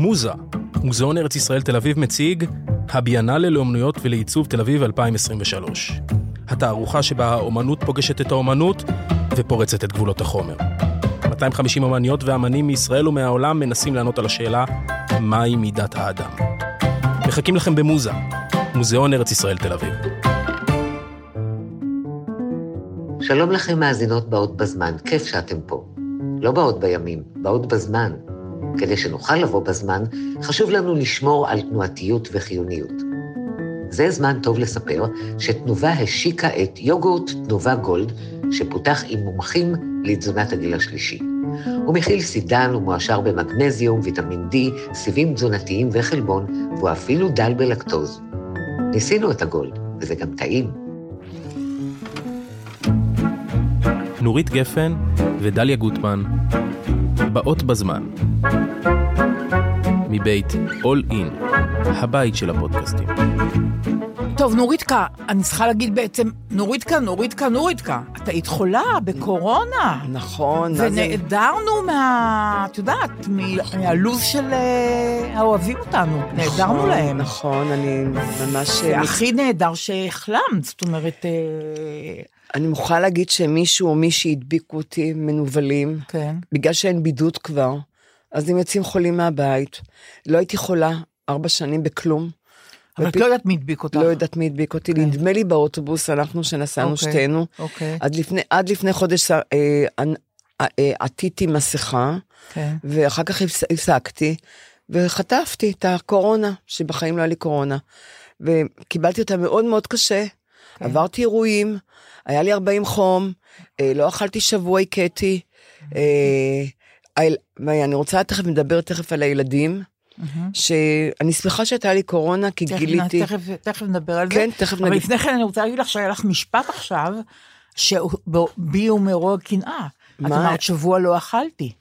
מוזה, מוזיאון ארץ ישראל תל אביב מציג הביאנלה לאומנויות ולעיצוב תל אביב 2023. התערוכה שבה האומנות פוגשת את האומנות ופורצת את גבולות החומר. 250 אמניות ואמנים מישראל ומהעולם מנסים לענות על השאלה מהי מידת האדם. מחכים לכם במוזה, מוזיאון ארץ ישראל תל אביב. שלום לכם מאזינות באות בזמן, כיף שאתם פה. לא באות בימים, באות בזמן. כדי שנוכל לבוא בזמן, חשוב לנו לשמור על תנועתיות וחיוניות. זה זמן טוב לספר שתנובה השיקה את יוגורט תנובה גולד, שפותח עם מומחים לתזונת הגיל השלישי. הוא מכיל סידן ומועשר במגנזיום, ויטמין D, סיבים תזונתיים וחלבון, והוא אפילו דל בלקטוז. ניסינו את הגולד, וזה גם טעים. נורית גפן ודליה גוטמן, באות בזמן. מבית All In, הבית של הפודקאסטים. טוב, נוריתקה, אני צריכה להגיד בעצם, נוריתקה, נוריתקה, נוריתקה, את היית חולה בקורונה. נכון. ונעדרנו מה... את יודעת, מהלו"ז של אה, האוהבים אותנו. נעדרנו נכון, להם. נכון, אני ממש... זה הכי נהדר שהחלמת, זאת אומרת, אה, אני מוכרחה להגיד שמישהו או מישהי הדביקו אותי מנוולים, כן. בגלל שאין בידוד כבר, אז הם יוצאים חולים מהבית. לא הייתי חולה ארבע שנים בכלום. אבל את ופ- לא יודעת מי הדביק אותך. לא יודעת מי הדביק אותי, כן. נדמה לי באוטובוס, אנחנו שנסענו אוקיי, שתינו. אוקיי. עד לפני, עד לפני חודש אה, אה, אה, עטיתי מסכה, כן. ואחר כך הפס- הפסקתי, וחטפתי את הקורונה, שבחיים לא היה לי קורונה. וקיבלתי אותה מאוד מאוד קשה. כן. עברתי אירועים, היה לי 40 חום, אה, לא אכלתי שבוע, הכיתי. אה, היל- ואני רוצה תכף לדבר תכף על הילדים, מהמם. שאני שמחה שהייתה לי קורונה, כי תכף- גיליתי... תכף, תכף נדבר על זה. כן, תכף אבל נגיד. לפני כן אני רוצה להגיד לך שהיה לך משפט עכשיו, שבי ומרוע קנאה. את מה? אמרת שבוע לא אכלתי.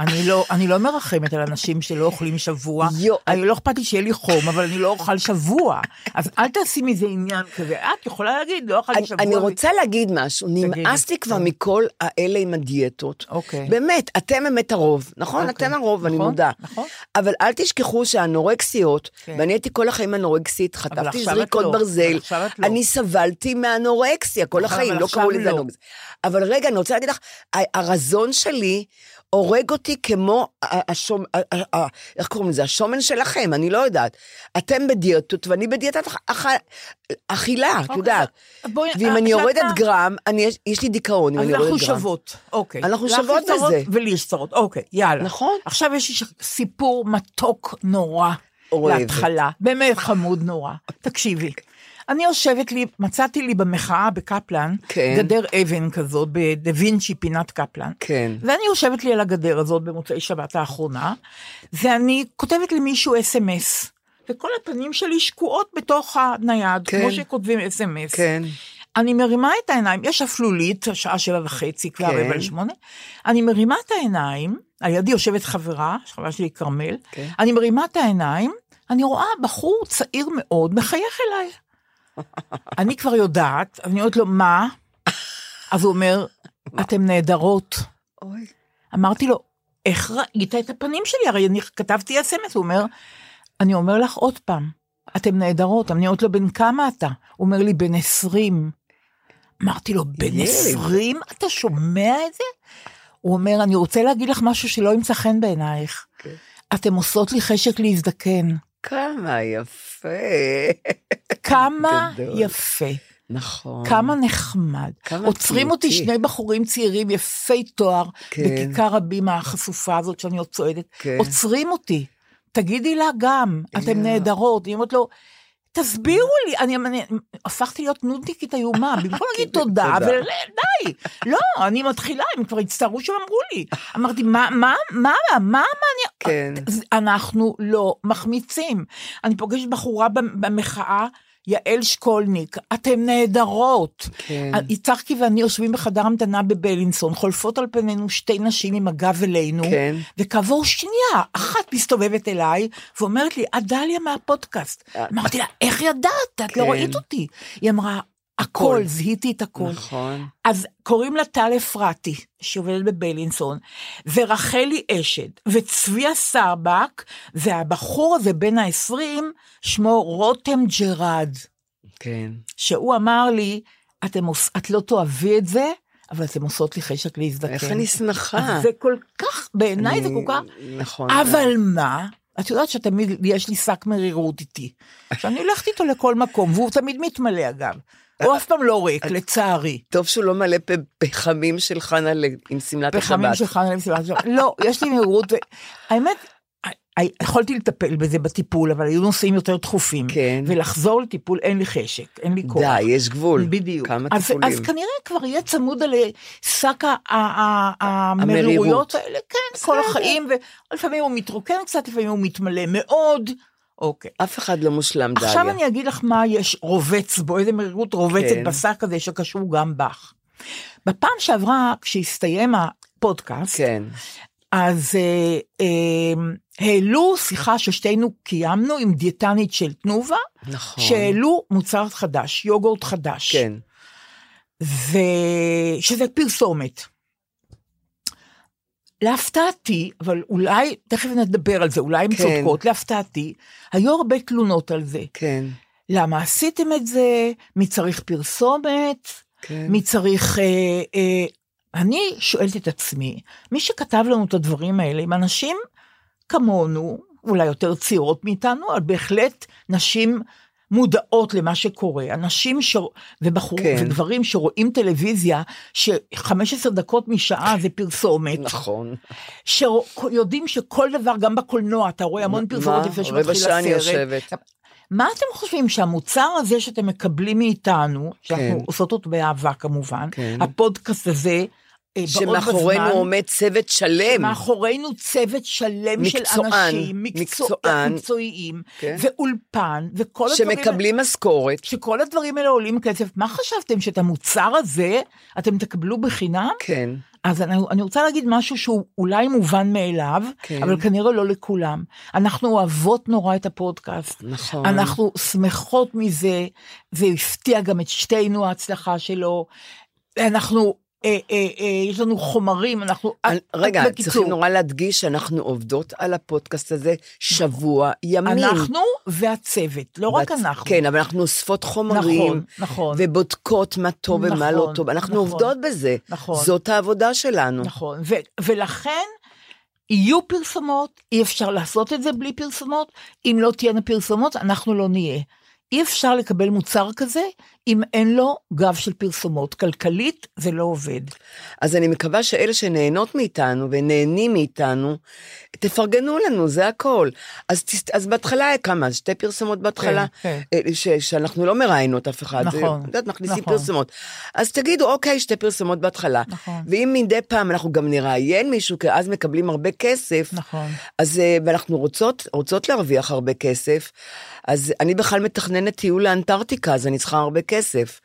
אני לא, אני לא מרחמת על אנשים שלא אוכלים שבוע. יו, אני לא אכפת לי שיהיה לי חום, אבל אני לא אוכל שבוע. אז אל תעשי מזה עניין כזה. את יכולה להגיד, לא אכלתי שבוע. אני רוצה להגיד משהו, נמאס לי כבר כן. מכל האלה עם הדיאטות. אוקיי. באמת, אתם באמת הרוב, נכון? אוקיי. אתם הרוב, אני נכון, מודה. נכון. אבל אל תשכחו שהאנורקסיות, כן. ואני הייתי כל החיים אנורקסית, חטפתי זריקות לא, ברזל, לא. אני סבלתי מאנורקסיה כל החיים, לא קראו לזה לא. אנורקסיה. אבל רגע, אני רוצה להגיד לך, הרזון שלי הורג אותי כמו ה- השום, ה- ה- ה- איך קוראים לזה? השומן שלכם, אני לא יודעת. אתם בדיאטות ואני בדיאטת אכ- אכ- אכילה, את אוקיי, יודעת. ואם אה, אני יורדת גרם, אני, יש- לי דיכאון אם אני יורדת אנחנו גרם. שוות, אוקיי. אנחנו שוות בזה. ולי יש צרות, אוקיי, יאללה. נכון. עכשיו יש לי סיפור מתוק נורא. להתחלה, באמת חמוד נורא. תקשיבי, אני יושבת לי, מצאתי לי במחאה בקפלן, כן. גדר אבן כזאת, בדה וינצ'י פינת קפלן. כן. ואני יושבת לי על הגדר הזאת במוצאי שבת האחרונה, ואני כותבת למישהו אס.אם.אס, וכל הפנים שלי שקועות בתוך הנייד, כן. כמו שכותבים אס.אם.אס. כן. אני מרימה את העיניים, יש אפלולית, השעה שבע וחצי, כבר כן. רבע לשמונה. אני מרימה את העיניים, על ידי יושבת חברה, חברה שלי כרמל, כן. אני מרימה את העיניים, אני רואה בחור צעיר מאוד מחייך אליי. אני כבר יודעת, אני אומרת לו, מה? אז הוא אומר, אתן נהדרות. אוי. אמרתי לו, איך ראית את הפנים שלי? הרי אני כתבתי אס.אם.אס, הוא אומר, אני אומר לך עוד פעם, אתן נהדרות. אני אומרת לו, בן כמה אתה? הוא אומר לי, בן עשרים. אמרתי לו, בן ילד. עשרים? אתה שומע את זה? הוא אומר, אני רוצה להגיד לך משהו שלא ימצא חן בעינייך. כן. אתם עושות לי חשק להזדקן. כמה יפה. כמה גדול. יפה. נכון. כמה נחמד. כמה עוצרים אותי תלותי. שני בחורים צעירים יפי תואר, כן. בכיכר רבים החשופה הזאת שאני עוד צועדת. כן. עוצרים אותי. תגידי לה גם, אתן יואו. נהדרות. היא אומרת לו, תסבירו לי, אני, אני הפכתי להיות נודניקית איומה, במקום להגיד תודה. ודי, לא, אני מתחילה, הם כבר הצטערו שהם אמרו לי. אמרתי, מה, מה, מה, מה, מה, אני... כן. אנחנו לא מחמיצים. אני פוגשת בחורה במ- במחאה, יעל שקולניק, אתן נהדרות. כן. יצחקי ואני יושבים בחדר המתנה בבלינסון, חולפות על פנינו שתי נשים עם הגב אלינו, כן. וכעבור שנייה, אחת מסתובבת אליי ואומרת לי, את דליה מהפודקאסט. אה. אמרתי לה, איך ידעת? את לא כן. ראית אותי. היא אמרה, הכל, זיהיתי את הכל. נכון. אז קוראים לה טל אפרתי, שעובדת בביילינסון, ורחלי אשד, וצביה סרבק, והבחור הזה בן ה-20, שמו רותם ג'רד, כן. שהוא אמר לי, עוש... את לא תאהבי את זה, אבל אתם עושות לי חשק להזדקן. איך אני שמחה. זה כל כך, בעיניי זה אני- כל כך... נכון. אבל מה? את יודעת שתמיד יש לי שק מרירות איתי, שאני הולכת איתו לכל מקום, והוא תמיד מתמלא אגב. הוא אף פעם לא ריק, לצערי. טוב שהוא לא מלא פחמים של חנה עם שמלת השבת. פחמים של חנה למסיבת השבת. לא, יש לי מהירות, האמת, יכולתי לטפל בזה בטיפול, אבל היו נושאים יותר דחופים. כן. ולחזור לטיפול אין לי חשק, אין לי כוח. די, יש גבול. בדיוק. כמה אז, טיפולים. אז כנראה כבר יהיה צמוד על שק ה- ה- ה- המרירות. המרירויות האלה, כן, כל החיים, ולפעמים הוא מתרוקן קצת, לפעמים הוא מתמלא מאוד. אוקיי. אף אחד לא מושלם, דליה. עכשיו אני אגיד לך מה יש רובץ בו, איזה מרירות רובצת כן. בשק הזה שקשור גם בך. בפעם שעברה, כשהסתיים הפודקאסט, כן. אז אה, אה, העלו שיחה ששתינו קיימנו עם דיאטנית של תנובה, נכון. שהעלו מוצר חדש, יוגורט חדש. כן. ושזה פרסומת. להפתעתי, אבל אולי, תכף נדבר על זה, אולי הן כן. צודקות, להפתעתי, היו הרבה תלונות על זה. כן. למה עשיתם את זה? מי צריך פרסומת? כן. מי צריך... אה, אה, אני שואלת את עצמי, מי שכתב לנו את הדברים האלה הם אנשים כמונו, אולי יותר צעירות מאיתנו, אבל בהחלט נשים מודעות למה שקורה. אנשים ש... ובחורים כן. וגברים שרואים טלוויזיה, ש-15 דקות משעה זה פרסומת. נכון. שיודעים שכל דבר, גם בקולנוע, אתה רואה המון מה? פרסומות לפני רבע שמתחיל שעה אני הסרט. יושבת. מה אתם חושבים שהמוצר הזה שאתם מקבלים מאיתנו, שאנחנו כן. עושות אותו באהבה כמובן, כן. הפודקאסט הזה, שמאחורינו בזמן, עומד צוות שלם. מאחורינו צוות שלם של מקצוען, אנשים, מקצוע- מקצוען. מקצועיים, כן. ואולפן, וכל הדברים... שמקבלים משכורת. שכל הדברים האלה עולים כסף, מה חשבתם, שאת המוצר הזה אתם תקבלו בחינם? כן. אז אני, אני רוצה להגיד משהו שהוא אולי מובן מאליו, כן. אבל כנראה לא לכולם. אנחנו אוהבות נורא את הפודקאסט. נכון. אנחנו שמחות מזה, זה הפתיע גם את שתינו ההצלחה שלו. אנחנו, אה, אה, אה, יש לנו חומרים, אנחנו... אני- רגע, בקיצור, צריכים נורא להדגיש שאנחנו עובדות על הפודקאסט הזה שבוע ימים. אנחנו והצוות, לא רק אנחנו. כן, אבל אנחנו אוספות חומרים. נכון, נכון. ובודקות מה טוב ומה לא נכון, טוב. אנחנו נכון. עובדות בזה. נכון. זאת העבודה שלנו. נכון, ו- ולכן יהיו פרסומות, אי אפשר לעשות את זה בלי פרסומות, אם לא תהיינה פרסומות, אנחנו לא נהיה. אי אפשר לקבל מוצר כזה אם אין לו גב של פרסומות. כלכלית זה לא עובד. אז אני מקווה שאלה שנהנות מאיתנו ונהנים מאיתנו, תפרגנו לנו, זה הכל. אז, אז בהתחלה כמה? שתי פרסומות בהתחלה? כן, אה, ש, שאנחנו לא מראיינות אף אחד. נכון, את יודעת, מכניסים נכון. פרסומות. אז תגידו, אוקיי, שתי פרסומות בהתחלה. נכון. ואם מדי פעם אנחנו גם נראיין מישהו, כי אז מקבלים הרבה כסף. נכון. אז, אה, ואנחנו רוצות, רוצות להרוויח הרבה כסף, אז אני בכלל מתכננת טיול לאנטארקטיקה, אז אני צריכה הרבה כסף.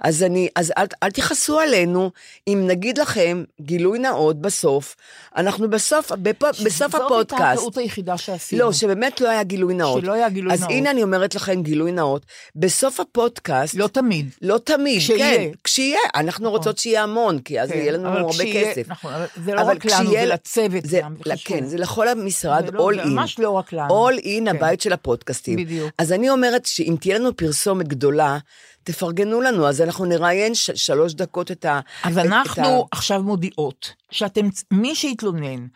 אז אני, אז אל, אל תכעסו עלינו, אם נגיד לכם, גילוי נאות בסוף, אנחנו בסוף, בפו, בסוף זאת הייתה הפודקאסט. הטעות היחידה שעשינו. לא, שבאמת לא היה גילוי נאות. שלא היה גילוי אז נאות. הנה אני אומרת לכם גילוי נאות, בסוף הפודקאסט, לא תמיד. לא תמיד, כשיהיה. כן, כשיהיה, אנחנו רוצות שיהיה המון, כי אז כן, יהיה לנו הרבה כשיהיה- כסף. נכון, אבל זה לא אבל רק לנו, זה לצוות זה, גם, לה-. כן, זה לכל המשרד, לא- all זה in. ממש לא רק לנו. all in, כן. הבית של הפודקאסטים. בדיוק. אז אני אומרת שאם תהיה לנו פרסומת גדולה, תפרגנו לנו, אז אנחנו נראיין ש- שלוש דקות את ה... אז את- את אנחנו ה- עכשיו מודיעות שאתם, מי שהתלונן,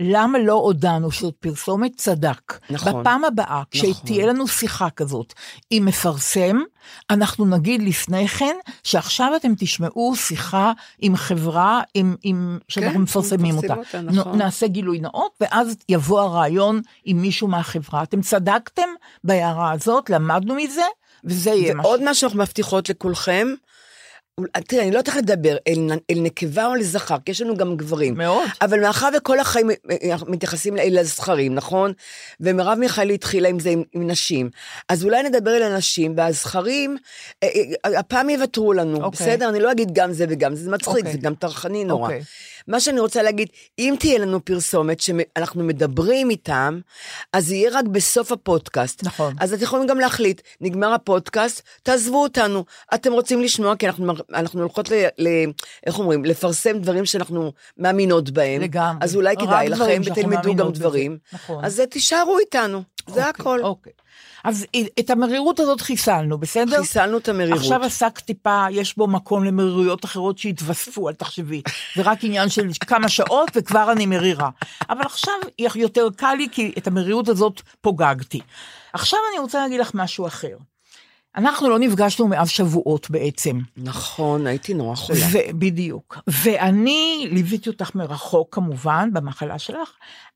למה לא הודענו שזאת פרסומת צדק. נכון. בפעם הבאה, נכון. כשתהיה לנו שיחה כזאת עם מפרסם, אנחנו נגיד לפני כן, שעכשיו אתם תשמעו שיחה עם חברה, עם, עם, שאנחנו כן, מפרסמים אותה. אותה, נכון. נעשה גילוי נאות, ואז יבוא הרעיון עם מישהו מהחברה. אתם צדקתם בהערה הזאת, למדנו מזה, וזה יהיה מה. ועוד משהו שאנחנו מבטיחות לכולכם, תראה, אני לא איך לדבר, אל, אל נקבה או לזכר, כי יש לנו גם גברים. מאוד. אבל מאחר וכל החיים אה, מתייחסים אל הזכרים, נכון? ומרב מיכאלי התחילה עם זה עם, עם נשים. אז אולי נדבר אל הנשים, והזכרים, אה, אה, הפעם יוותרו לנו, אוקיי. בסדר? אני לא אגיד גם זה וגם זה, זה מצחיק, אוקיי. זה גם טרחני נורא. אוקיי. מה שאני רוצה להגיד, אם תהיה לנו פרסומת שאנחנו מדברים איתם, אז זה יהיה רק בסוף הפודקאסט. נכון. אז אתם יכולים גם להחליט, נגמר הפודקאסט, תעזבו אותנו. אתם רוצים לשמוע, כי אנחנו, אנחנו הולכות ל, ל... איך אומרים? לפרסם דברים שאנחנו מאמינות בהם. לגמרי. אז אולי כדאי לכם, ותלמדו גם בזה. דברים. נכון. אז תישארו איתנו, זה אוקיי, הכל. אוקיי. אז את המרירות הזאת חיסלנו, בסדר? חיסלנו את המרירות. עכשיו השק טיפה, יש בו מקום למרירויות אחרות שהתווספו, אל תחשבי. זה רק עניין של כמה שעות וכבר אני מרירה. אבל עכשיו יותר קל לי, כי את המרירות הזאת פוגגתי. עכשיו אני רוצה להגיד לך משהו אחר. אנחנו לא נפגשנו מאז שבועות בעצם. נכון, הייתי נורא חולה. ו- בדיוק. ואני ליוויתי אותך מרחוק כמובן, במחלה שלך,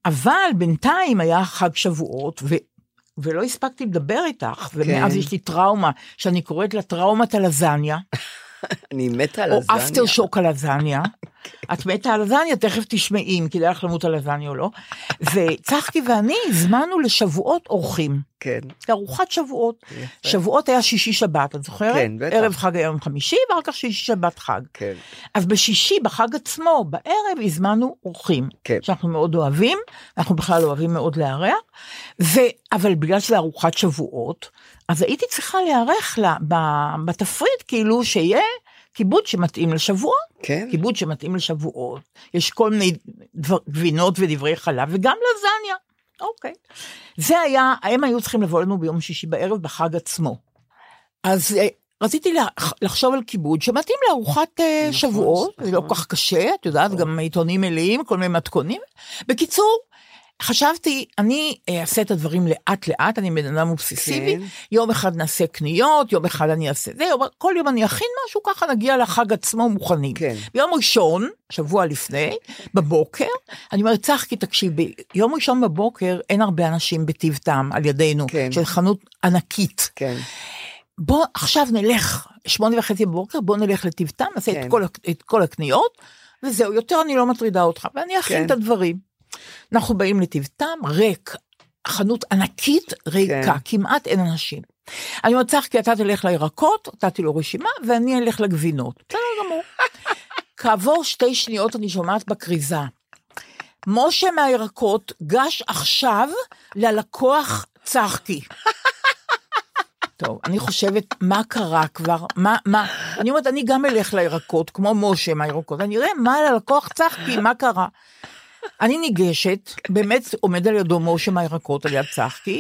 אבל בינתיים היה חג שבועות, ו... ולא הספקתי לדבר איתך, ומאז כן. יש לי טראומה, שאני קוראת לה טראומת הלזניה, אני מתה על או לזניה. אפטר שוק הלזניה. את מתה על לזניה, תכף תשמעי אם כדאי לך למות על לזניה או לא. וצחקי ואני הזמנו לשבועות אורחים. כן. לארוחת שבועות. שבועות היה שישי שבת, את זוכרת? כן, בטח. ערב חג היום חמישי, ואחר כך שישי שבת חג. כן. אז בשישי, בחג עצמו, בערב, הזמנו אורחים. כן. שאנחנו מאוד אוהבים, אנחנו בכלל אוהבים מאוד לארח, ו... אבל בגלל שזה ארוחת שבועות, אז הייתי צריכה להיערך לה. בתפריט, כאילו שיהיה כיבוד שמתאים לשבועות. כן. כיבוד שמתאים לשבועות, יש כל מיני דבר, גבינות ודברי חלב, וגם לזניה. אוקיי. זה היה, הם היו צריכים לבוא לנו ביום שישי בערב בחג עצמו. אז אה, רציתי לח- לחשוב על כיבוד שמתאים לארוחת אה, נכון, שבועות, זה לא נכון. כל כך קשה, את יודעת, גם עיתונים מלאים, כל מיני מתכונים. בקיצור, חשבתי, אני אה, אעשה את הדברים לאט לאט, אני בן אדם אובססיבי, כן. יום אחד נעשה קניות, יום אחד אני אעשה זה, יום- כל יום אני אכין משהו, ככה נגיע לחג עצמו מוכנים. כן. ביום ראשון, שבוע לפני, בבוקר, אני אומרת, צחקי, תקשיבי, יום ראשון בבוקר אין הרבה אנשים בטיב טעם על ידינו, כן. של חנות ענקית. כן. בוא עכשיו נלך, שמונה וחצי בבוקר, בוא נלך לטיב טעם, נעשה כן. את, כל, את כל הקניות, וזהו, יותר אני לא מטרידה אותך, ואני אכין כן. את הדברים. אנחנו באים לטיב טעם, ריק, חנות ענקית ריקה, כן. כמעט אין אנשים. אני אומרת, צחקי, אתה תלך לירקות, נתתי לו רשימה, ואני אלך לגבינות. בסדר גמור. כעבור שתי שניות אני שומעת בכריזה, משה מהירקות, גש עכשיו ללקוח צחקי. טוב, אני חושבת, מה קרה כבר? מה, מה? אני אומרת, אני גם אלך לירקות, כמו משה מהירקות, אני אראה מה ללקוח צחקי, מה קרה? אני ניגשת, באמת עומד על ידו משה מהירקות, על יד צחקי,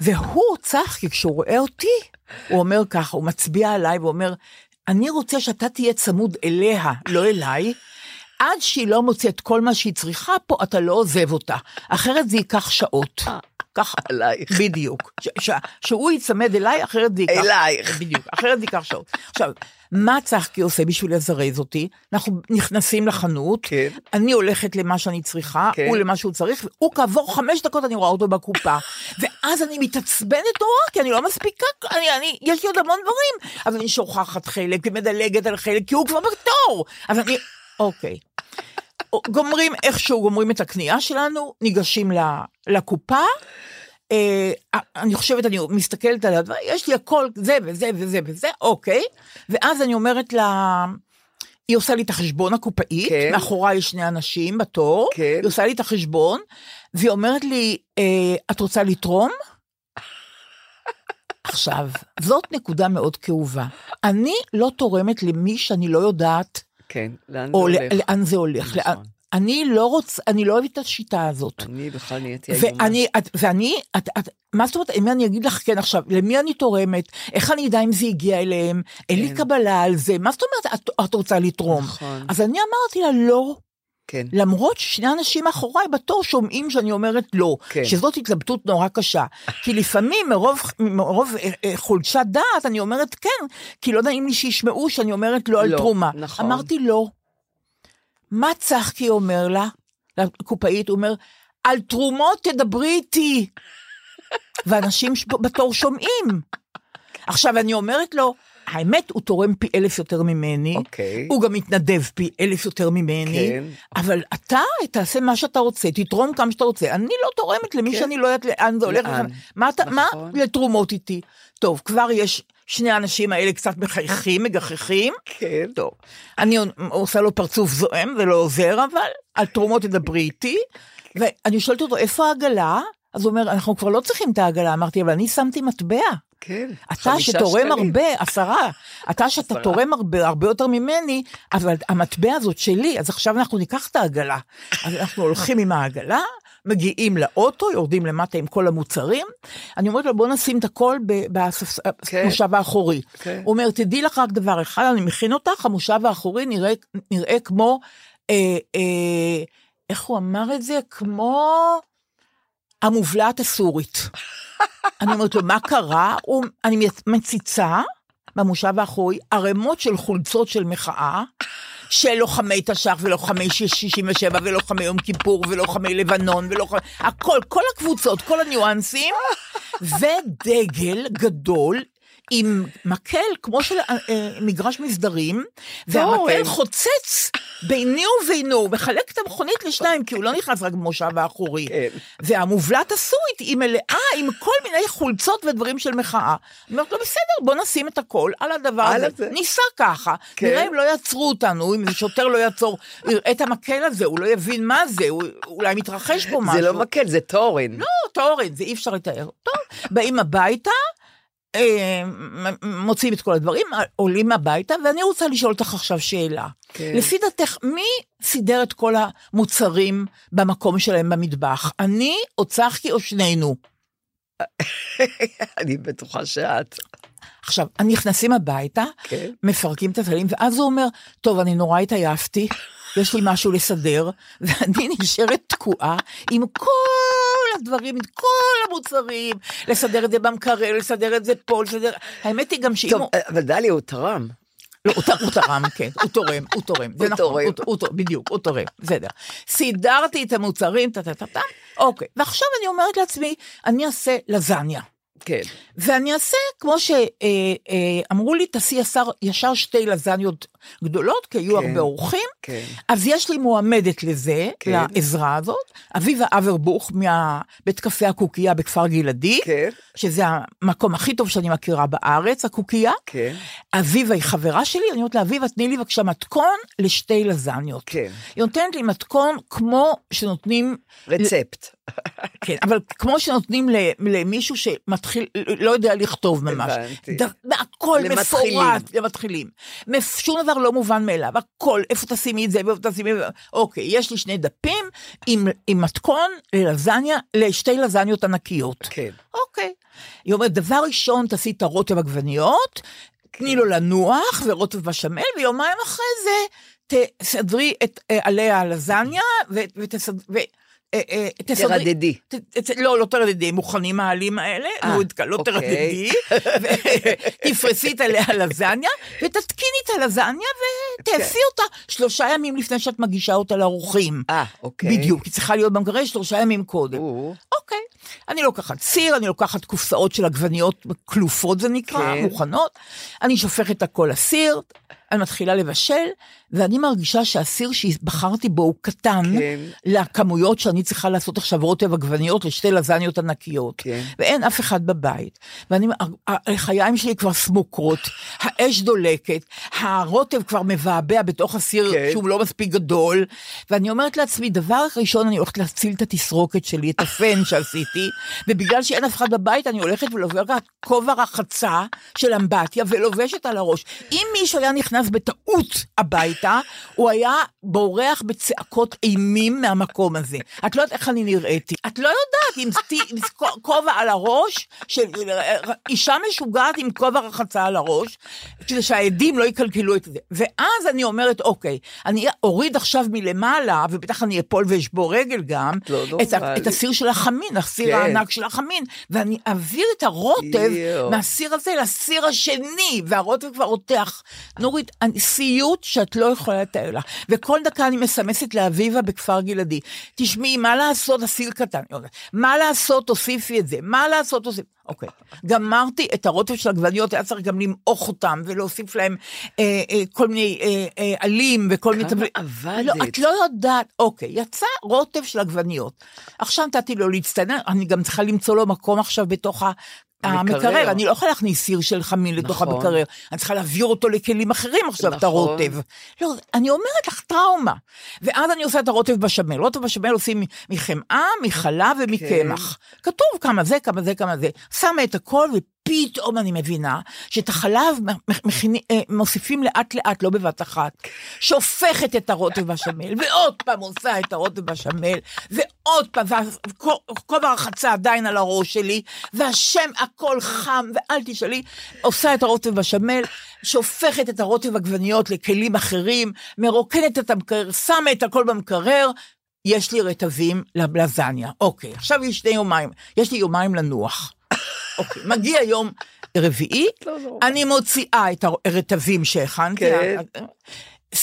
והוא, צחקי, כשהוא רואה אותי, הוא אומר ככה, הוא מצביע עליי ואומר, אני רוצה שאתה תהיה צמוד אליה, לא אליי, עד שהיא לא מוצאת כל מה שהיא צריכה פה, אתה לא עוזב אותה. אחרת זה ייקח שעות. ככה. עלייך. בדיוק. ש- ש- שהוא ייצמד אליי, אחרת זה ייקח... אלייך. בדיוק, אחרת זה ייקח שעות. עכשיו, מה צחקי עושה בשביל לזרז אותי? אנחנו נכנסים לחנות, כן. אני הולכת למה שאני צריכה, כן. הוא למה שהוא צריך, והוא כעבור חמש דקות אני רואה אותו בקופה. ואז אני מתעצבנת נורא, כי אני לא מספיקה, אני, אני, יש לי עוד המון דברים. אז אני שוכחת חלק ומדלגת על חלק, כי הוא כבר בתור. אז אני, אוקיי. גומרים איכשהו, גומרים את הקנייה שלנו, ניגשים לקופה. אה, אני חושבת, אני מסתכלת על הדבר, יש לי הכל, זה וזה וזה וזה, אוקיי. ואז אני אומרת לה, היא עושה לי את החשבון הקופאית, כן. מאחוריי יש שני אנשים בתור, כן. היא עושה לי את החשבון, והיא אומרת לי, אה, את רוצה לתרום? עכשיו, זאת נקודה מאוד כאובה. אני לא תורמת למי שאני לא יודעת כן, לאן זה או הולך? ל- לאן זה הולך. נכון. לאן- אני לא רוצה, אני לא אוהבת את השיטה הזאת. אני בכלל נהייתי איומה. ואני, את, ואני, את, את, מה זאת אומרת, אם אני אגיד לך כן עכשיו, למי אני תורמת, איך אני אדע אם זה הגיע אליהם, אין לי כן. קבלה על זה, מה זאת אומרת, את, את רוצה לתרום? נכון. אז אני אמרתי לה לא, כן. למרות ששני אנשים מאחוריי בתור שומעים שאני אומרת לא, כן. שזאת התלבטות נורא קשה. כי לפעמים מרוב, מרוב אה, אה, חולשת דעת אני אומרת כן, כי לא נעים לי שישמעו שאני אומרת לא על לא, תרומה. נכון. אמרתי לא. מה צחקי אומר לה, לקופאית, הוא אומר, על תרומות תדברי איתי. ואנשים בתור שומעים. עכשיו אני אומרת לו, האמת, הוא תורם פי אלף יותר ממני, אוקיי. הוא גם מתנדב פי אלף יותר ממני, כן. אבל אתה תעשה מה שאתה רוצה, תתרום כמה שאתה רוצה. אני לא תורמת למי כן. שאני לא יודעת לאן זה הולך. לאן? מה אתה, מה נכון. לתרומות איתי? טוב, כבר יש שני האנשים האלה קצת מחייכים, מגחכים. כן. טוב, אני עושה לו פרצוף זועם, זה לא עוזר, אבל על תרומות תדברי איתי. ואני שואלת אותו, איפה העגלה? אז הוא אומר, אנחנו כבר לא צריכים את העגלה. אמרתי, אבל אני שמתי מטבע. כן. אתה שתורם שקלים. הרבה, עשרה, אתה שאתה תורם הרבה, הרבה יותר ממני, אבל המטבע הזאת שלי, אז עכשיו אנחנו ניקח את העגלה. אז אנחנו הולכים עם העגלה, מגיעים לאוטו, יורדים למטה עם כל המוצרים. אני אומרת לו, בוא נשים את הכל כן. במושב האחורי. כן. הוא אומר, תדעי לך רק דבר אחד, אני מכין אותך, המושב האחורי נראה, נראה כמו, אה, אה, איך הוא אמר את זה? כמו המובלעת הסורית. אני אומרת לו, מה קרה? הוא, אני מציצה במושב האחורי ערימות של חולצות של מחאה, של לוחמי תש"ח ולוחמי 67 ולוחמי יום כיפור ולוחמי לבנון ולוחמי... הכל, כל הקבוצות, כל הניואנסים, ודגל גדול. עם מקל כמו של אה, אה, מגרש מסדרים, והמקל. חוצץ ביני ובינו, הוא מחלק את המכונית לשניים, כי הוא לא נכנס רק במושב האחורי. כן. והמובלעת הסורית היא מלאה עם כל מיני חולצות ודברים של מחאה. אני אומרת לו, בסדר, בוא נשים את הכל על הדבר הזה. ניסע ככה, כן. נראה אם לא יעצרו אותנו, אם שוטר לא יעצור, יראה את המקל הזה, הוא לא יבין מה זה, הוא, אולי מתרחש פה משהו. זה לא מקל, זה תורן. לא, תורן, זה אי אפשר לתאר. טוב, באים הביתה, אה, מוציאים את כל הדברים, עולים הביתה, ואני רוצה לשאול אותך עכשיו שאלה. כן. לפי דעתך, מי סידר את כל המוצרים במקום שלהם במטבח? אני או צחקי או שנינו? אני בטוחה שאת. עכשיו, נכנסים הביתה, כן. מפרקים את הטלים, ואז הוא אומר, טוב, אני נורא התעייפתי, יש לי משהו לסדר, ואני נשארת תקועה עם כל הדברים, עם כל המוצרים, לסדר את זה במקרר, לסדר את זה פה, לסדר... האמת היא גם שאם טוב, הוא... אבל דליה, הוא תרם. לא, הוא תרם, כן, הוא תורם, הוא תורם, זה נכון, בדיוק, הוא תורם, בסדר. סידרתי את המוצרים, טה-טה-טה-טה, אוקיי, ועכשיו אני אומרת לעצמי, אני אעשה לזניה. כן. ואני אעשה כמו שאמרו לי, תעשי ישר שתי לזניות גדולות, כי היו כן. הרבה אורחים. כן. אז יש לי מועמדת לזה, כן. לעזרה הזאת, אביבה אברבוך מהבית קפה הקוקייה בכפר גלעדי, כן. שזה המקום הכי טוב שאני מכירה בארץ, הקוקייה. כן. אביבה היא חברה שלי, אני אומרת לה, אביבה, תני לי בבקשה מתכון לשתי לזניות. כן. היא נותנת לי מתכון כמו שנותנים רצפט. כן, אבל כמו שנותנים למישהו שמתחיל, לא יודע לכתוב ממש. הבנתי. הכל למתחילים. מפורט, למתחילים. שום דבר לא מובן מאליו, הכל, איפה תשימי את זה, ואיפה תשימי את זה. אוקיי, יש לי שני דפים עם, עם מתכון ללזניה, לשתי לזניות ענקיות. כן. אוקיי. היא אומרת, דבר ראשון, תעשי את הרוטב עגבניות, תני לו לנוח, ורוטב בשמל, ויומיים אחרי זה, תסדרי את, אה, עליה הלזניה, ו- אה, אה, תרדדי. לא, לא תרדדי, מוכנים העלים האלה, אה, נו, את- לא אוקיי. תרדדי, ותפרסי את עליה לזניה, ותתקיני את הלזניה ותאפי אותה שלושה ימים לפני שאת מגישה אותה לאורחים. אה, אוקיי. בדיוק, היא צריכה להיות במקרר שלושה ימים קודם. או, אוקיי. אני לוקחת סיר, אני לוקחת קופסאות של עגבניות כלופות זה נקרא, כן. מוכנות, אני שופכת הכל לסיר, אני מתחילה לבשל, ואני מרגישה שהסיר שבחרתי בו הוא קטן, כן. לכמויות שאני צריכה לעשות עכשיו רוטב עגבניות לשתי לזניות ענקיות. כן. ואין אף אחד בבית. ואני, החיים שלי כבר סמוקרות, האש דולקת, הרוטב כבר מבעבע בתוך הסיר כן. שהוא לא מספיק גדול, ואני אומרת לעצמי, דבר ראשון, אני הולכת להציל את התסרוקת שלי, את הפן שעשיתי, ובגלל שאין אף אחד בבית, אני הולכת ולובשת כובע רחצה של אמבטיה ולובשת על הראש. אם מישהו היה נכנס בטעות הביתה, הוא היה בורח בצעקות אימים מהמקום הזה. את לא יודעת איך אני נראיתי. את לא יודעת עם כובע על הראש, של אישה משוגעת עם כובע רחצה על הראש, כדי שהעדים לא יקלקלו את זה. ואז אני אומרת, אוקיי, אני אוריד עכשיו מלמעלה, ובטח אני אפול ואשבור רגל גם, לא את, ה-. את הסיר של החמין, הסיר כן. הענק של החמין, ואני אעביר את הרוטב יואו. מהסיר הזה לסיר השני, והרוטב כבר רותח. נורית, אני- סיוט שאת לא יכולה לתאר לך. וכל דקה אני מסמסת לאביבה בכפר גלעדי, תשמעי, מה לעשות, הסיר קטן. מה לעשות, תוסיפי את זה, מה לעשות, תוסיפי. אוקיי, גמרתי את הרוטב של עגבניות, היה צריך גם למעוך אותם ולהוסיף להם אה, אה, כל מיני אה, אה, עלים וכל מיני... כמה עבדת. לא, את לא יודעת, אוקיי, יצא רוטב של עגבניות. עכשיו נתתי לו להצטנן, אני גם צריכה למצוא לו מקום עכשיו בתוך המקרר, אני לא יכולה להכניס סיר של חמין לתוך נכון. המקרר, אני צריכה להעביר אותו לכלים אחרים עכשיו, את נכון. הרוטב. לא, אני אומרת לך טראומה. ואז אני עושה את הרוטב בשמל. רוטב בשמל עושים מחמאה, מחלב ומקמח. כתוב כמה זה, כמה זה, כמה זה. שמה את הכל, ופתאום אני מבינה שאת החלב מכיני- אה, מוסיפים לאט לאט, לא בבת אחת. שופכת את הרוטב בשמל, ועוד פעם עושה את הרוטב בשמל, ועוד פעם, וכובע הרחצה עדיין על הראש שלי, והשם הכל חם, ואל תשאלי, עושה את הרוטב בשמל, שופכת את הרוטב עגבניות לכלים אחרים, מרוקנת את המקרר, שמה את הכל במקרר, יש לי רטבים ללזניה. אוקיי, עכשיו יש שני יומיים, יש לי יומיים לנוח. אוקיי, מגיע יום רביעי, לא נורא. אני מוציאה את הרטבים שהכנתי, כן.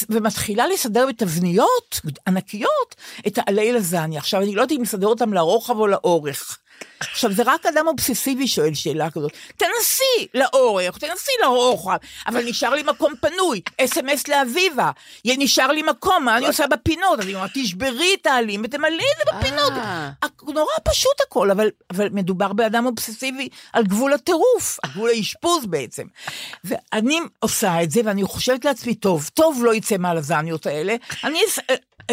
ומתחילה לסדר בתבניות ענקיות את העלי לזניה. עכשיו, אני לא יודעת אם לסדר אותם לרוחב או לאורך. עכשיו, זה רק אדם אובססיבי שואל שאלה כזאת. תנסי לאורך, תנסי לרוחב, אבל נשאר לי מקום פנוי. אס.אם.אס לאביבה, נשאר לי מקום, מה אני עושה בפינות? אני אומרת, תשברי את העלים ותמלאי את זה בפינות. אה. נורא פשוט הכל, אבל, אבל מדובר באדם אובססיבי על גבול הטירוף, על גבול האשפוז בעצם. ואני עושה את זה, ואני חושבת לעצמי, טוב, טוב לא יצא מהלזניות האלה, אני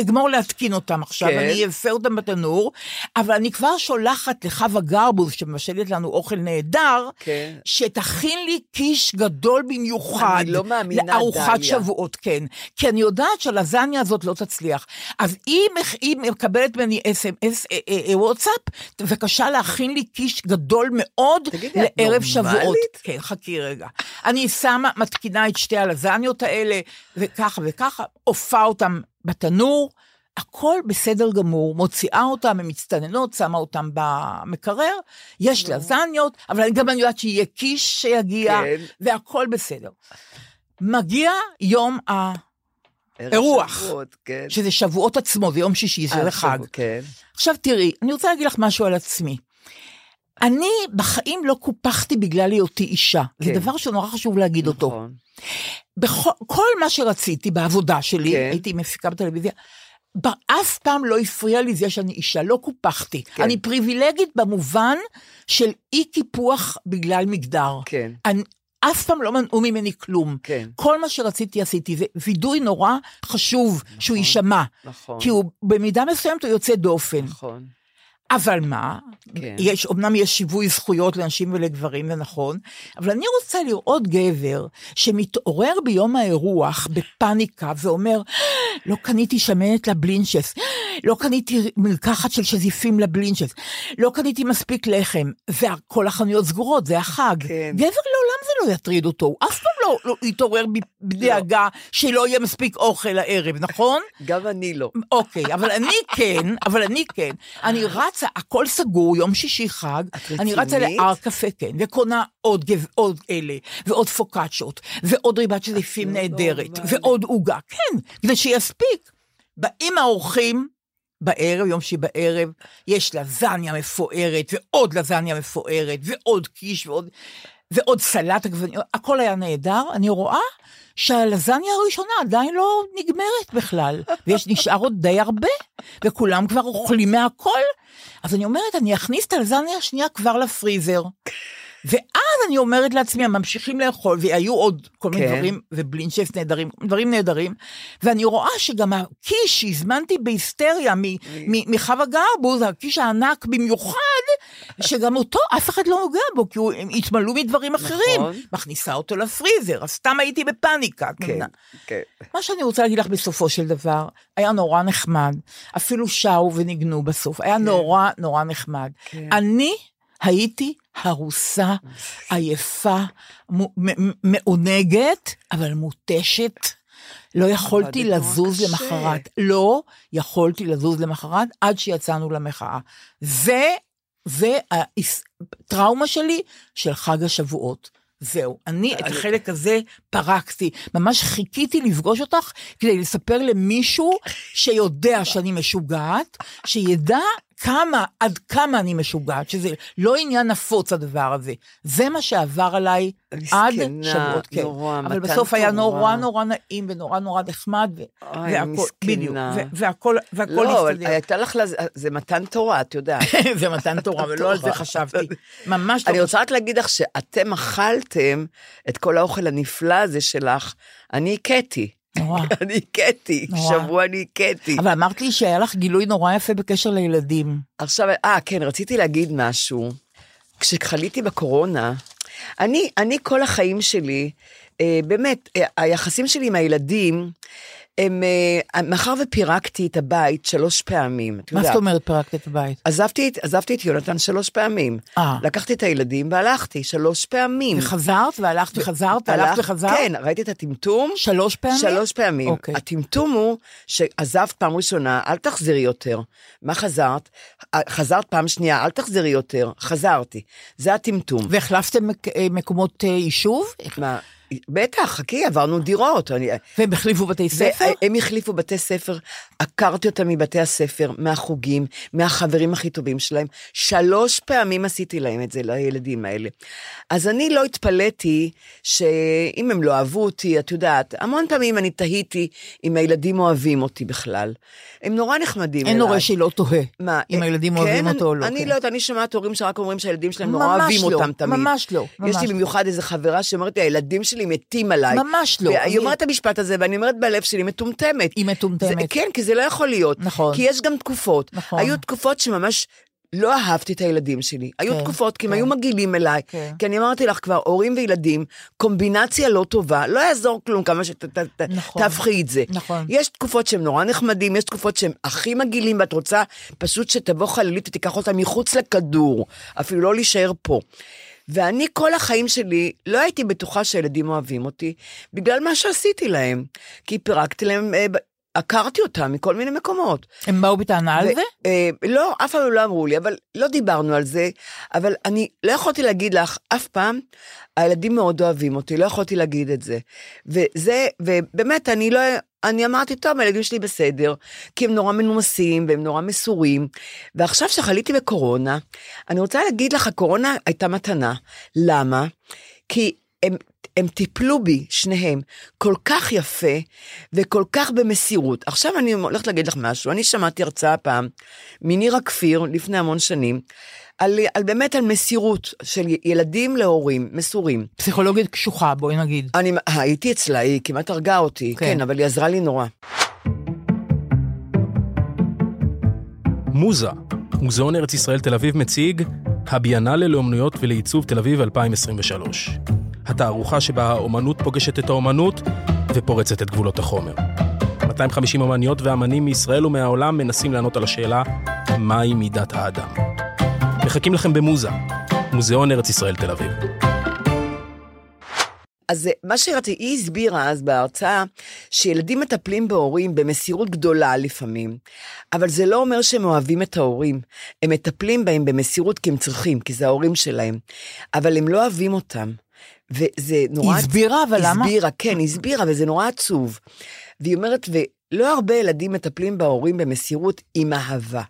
אגמור להתקין אותם עכשיו, כן. אני אאפה אותם בתנור, אבל אני כבר שולחת לחווה גרבוז, שמבשלת לנו אוכל נהדר, כן. שתכין לי קיש גדול במיוחד. אני לא מאמינה, לארוחת דליה. שבועות, כן. כי אני יודעת שהלזניה הזאת לא תצליח. אז מח- היא מקבלת ממני אס.אם.אס, אה, אה, אה, וואטסאפ, בבקשה להכין לי קיש גדול מאוד תגידי, את לערב נורמלית? שבועות. כן, חכי רגע. אני שמה, מתקינה את שתי הלזניות האלה, וככה וככה, עופה אותם בתנור. הכל בסדר גמור, מוציאה אותם, הן מצטננות, שמה אותם במקרר, יש לזניות, אבל אני- גם אני יודעת שיהיה קיש שיגיע, כן. והכל בסדר. מגיע יום ה... אירוח. שבועות, כן. שזה שבועות עצמו, זה יום שישי, אה, זה חג. שבוע, כן. עכשיו תראי, אני רוצה להגיד לך משהו על עצמי. אני בחיים לא קופחתי בגלל היותי אישה. זה כן. דבר שנורא חשוב להגיד אותו. נכון. בכל, כל מה שרציתי בעבודה שלי, כן. הייתי מפיקה בטלוויזיה, אף פעם לא הפריע לי זה שאני אישה, לא קופחתי. כן. אני פריבילגית במובן של אי קיפוח בגלל מגדר. כן. אני, אף פעם לא מנעו ממני כלום. כן. כל מה שרציתי עשיתי, זה וידוי נורא חשוב שהוא יישמע. נכון. כי הוא במידה מסוימת הוא יוצא דופן. נכון. אבל מה, כן. יש, אמנם יש שיווי זכויות לנשים ולגברים, זה נכון, אבל אני רוצה לראות גבר שמתעורר ביום האירוח בפאניקה ואומר, לא קניתי שמנת לבלינצ'ס, לא קניתי מלקחת של שזיפים לבלינצ'ס, לא קניתי מספיק לחם, וכל החנויות סגורות, זה החג. כן. גבר לעולם לא יטריד אותו, הוא אף פעם לא, לא יתעורר בדאגה שלא יהיה מספיק אוכל לערב, נכון? גם אני לא. אוקיי, אבל אני כן, אבל אני כן. אני רצה, הכל סגור, יום שישי חג, אני רצה? להר קפה, כן, וקונה עוד, גב, עוד אלה, ועוד פוקאצ'ות, ועוד ריבת שזיפים לא נהדרת. ועוד עוגה, כן, כדי שיספיק. באים האורחים, בערב, יום שישי בערב, יש לזניה מפוארת, ועוד לזניה מפוארת, ועוד קיש, ועוד, ועוד סלט עגבניות, הכל היה נהדר, אני רואה שהלזניה הראשונה עדיין לא נגמרת בכלל, ויש, נשאר עוד די הרבה, וכולם כבר אוכלים מהכל, אז אני אומרת, אני אכניס את הלזניה השנייה כבר לפריזר. ואז אני אומרת לעצמי, הם ממשיכים לאכול, והיו עוד כל מיני כן. דברים, ובלינצ'ס נהדרים, דברים נהדרים, ואני רואה שגם הקיש שהזמנתי בהיסטריה מחווה גרבוז, הקיש הענק במיוחד, שגם אותו אף אחד לא נוגע בו, כי הוא, הם התמלאו מדברים אחרים. נכון. מכניסה אותו לפריזר, אז סתם הייתי בפאניקה. כן. כן. מה שאני רוצה להגיד לך בסופו של דבר, היה נורא נחמד, אפילו שרו וניגנו בסוף, היה נורא נורא נחמד. כן. אני הייתי הרוסה, עייפה, מעונגת, אבל מותשת. לא יכולתי עבדת נורא לזוז קשה. למחרת. לא יכולתי לזוז למחרת עד שיצאנו למחאה. זה, זה הטראומה שלי של חג השבועות. זהו, אני את החלק הזה פרקתי. ממש חיכיתי לפגוש אותך כדי לספר למישהו שיודע שאני משוגעת, שידע כמה, עד כמה אני משוגעת, שזה לא עניין נפוץ הדבר הזה. זה מה שעבר עליי עד שבועות, כן. נורא, אבל בסוף היה. נורא נורא נעים ונורא נורא נחמד, ו- אוי, והכל, מסכנה. בדיוק, והכל, והכל לא, הסתדר. הייתה לך, זה מתן תורה, את יודעת. זה מתן תורה, ולא על זה. חשבתי. ממש לא אני רוצה רק להגיד לך שאתם אכלתם את כל האוכל הנפלא הזה שלך. אני קטי. נורא. אני. נורא. שבוע אני קטי. אבל אמרת לי שהיה לך גילוי נורא יפה בקשר לילדים. עכשיו, אה, כן, רציתי להגיד משהו. כשחליתי בקורונה, אני, אני כל החיים שלי, אה, באמת, אה, היחסים שלי עם הילדים, הם, אה, מאחר ופירקתי את הבית שלוש פעמים, את מה יודעת. זאת אומרת פירקת את הבית? עזבתי, עזבתי את יונתן שלוש פעמים. אה. לקחתי את הילדים והלכתי שלוש פעמים. וחזרת והלכת וחזרת, הלכת וחזרת? כן, ראיתי את הטמטום. שלוש פעמים? שלוש פעמים. אוקיי. הטמטום הוא שעזבת פעם ראשונה, אל תחזרי יותר. מה חזרת? אה, חזרת פעם שנייה, אל תחזרי יותר. חזרתי. זה הטמטום. והחלפתם מק- אה, מקומות אה, יישוב? מה, בטח, חכי, עברנו דירות. אני, והם החליפו בתי ספר? והם החליפו בתי ספר, עקרתי אותם מבתי הספר, מהחוגים, מהחברים הכי טובים שלהם. שלוש פעמים עשיתי להם את זה, לילדים האלה. אז אני לא התפלאתי שאם הם לא אהבו אותי, את יודעת, המון פעמים אני תהיתי אם הילדים אוהבים אותי בכלל. הם נורא נחמדים אין. הורה שלא תוהה מה, אם אה, הילדים כן, אוהבים אותו או לא. אני כן. לא יודעת, אני שומעת הורים שרק אומרים שהילדים שלהם נורא אוהבים לא, אותם תמיד. ממש לא, יש ממש לי לא. במיוחד איזו חברה שאומרת לי, הילדים שלי מתים עליי. ממש לא. והיא אומרת את המשפט הזה, ואני אומרת בלב שלי, מטומטמת. היא מטומטמת. זה, כן, כי זה לא יכול להיות. נכון. כי יש גם תקופות. נכון. היו תקופות שממש לא אהבתי את הילדים שלי. היו כן, תקופות, כי הם כן. היו מגעילים אליי. כן. כי אני אמרתי לך כבר, הורים וילדים, קומבינציה לא טובה, לא יעזור כלום כמה נכון. שתהפכי את זה. נכון. יש תקופות שהם נורא נחמדים, יש תקופות שהם הכי מגעילים, ואת רוצה פשוט שתבוא חללית ותיקח אותם מחוץ לכדור, אפילו לא להישאר פה. ואני כל החיים שלי לא הייתי בטוחה שהילדים אוהבים אותי, בגלל מה שעשיתי להם. כי פירקתי להם, אה, עקרתי אותם מכל מיני מקומות. הם באו בטענה על זה? אה, לא, אף פעם לא אמרו לי, אבל לא דיברנו על זה. אבל אני לא יכולתי להגיד לך אף פעם, הילדים מאוד אוהבים אותי, לא יכולתי להגיד את זה. וזה, ובאמת, אני לא... אני אמרתי, טוב, הילדים שלי בסדר, כי הם נורא מנומסים והם נורא מסורים. ועכשיו שחליתי בקורונה, אני רוצה להגיד לך, הקורונה הייתה מתנה. למה? כי הם, הם טיפלו בי, שניהם, כל כך יפה וכל כך במסירות. עכשיו אני הולכת להגיד לך משהו, אני שמעתי הרצאה פעם מנירה כפיר לפני המון שנים, על, על באמת על מסירות של ילדים להורים, מסורים. פסיכולוגית קשוחה, בואי נגיד. אני הייתי אצלה, היא כמעט הרגה אותי, כן. כן, אבל היא עזרה לי נורא. מוזה, מוזיאון ארץ ישראל תל אביב מציג הביאנלה לאומנויות ולעיצוב תל אביב 2023. התערוכה שבה האומנות פוגשת את האומנות ופורצת את גבולות החומר. 250 אמניות ואמנים מישראל ומהעולם מנסים לענות על השאלה מהי מידת האדם. מחכים לכם במוזה, מוזיאון ארץ ישראל תל אביב. אז מה שרציתי, היא הסבירה אז בהרצאה, שילדים מטפלים בהורים במסירות גדולה לפעמים, אבל זה לא אומר שהם אוהבים את ההורים. הם מטפלים בהם במסירות כי הם צריכים, כי זה ההורים שלהם, אבל הם לא אוהבים אותם. וזה נורא... היא הסבירה, אבל למה? הסבירה, כן, הסבירה, וזה נורא עצוב. והיא אומרת, ולא הרבה ילדים מטפלים בהורים במסירות עם אהבה.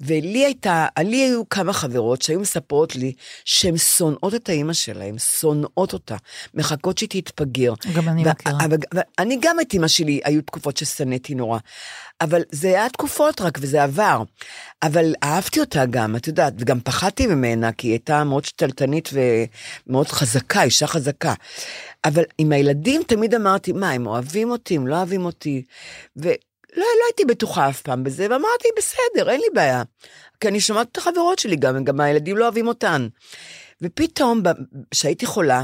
ולי הייתה, לי היו כמה חברות שהיו מספרות לי שהן שונאות את האימא שלהן, שונאות אותה, מחכות שהיא תתפגר. גם אני ו- מכירה. אבל- אני גם את אימא שלי, היו תקופות ששנאתי נורא. אבל זה היה תקופות רק, וזה עבר. אבל אהבתי אותה גם, את יודעת, וגם פחדתי ממנה, כי היא הייתה מאוד שתלטנית ומאוד חזקה, אישה חזקה. אבל עם הילדים תמיד אמרתי, מה, הם אוהבים אותי, הם לא אוהבים אותי? ולא לא הייתי בטוחה אף פעם בזה, ואמרתי, בסדר, אין לי בעיה. כי אני שומעת את החברות שלי גם, גם הילדים לא אוהבים אותן. ופתאום, כשהייתי חולה,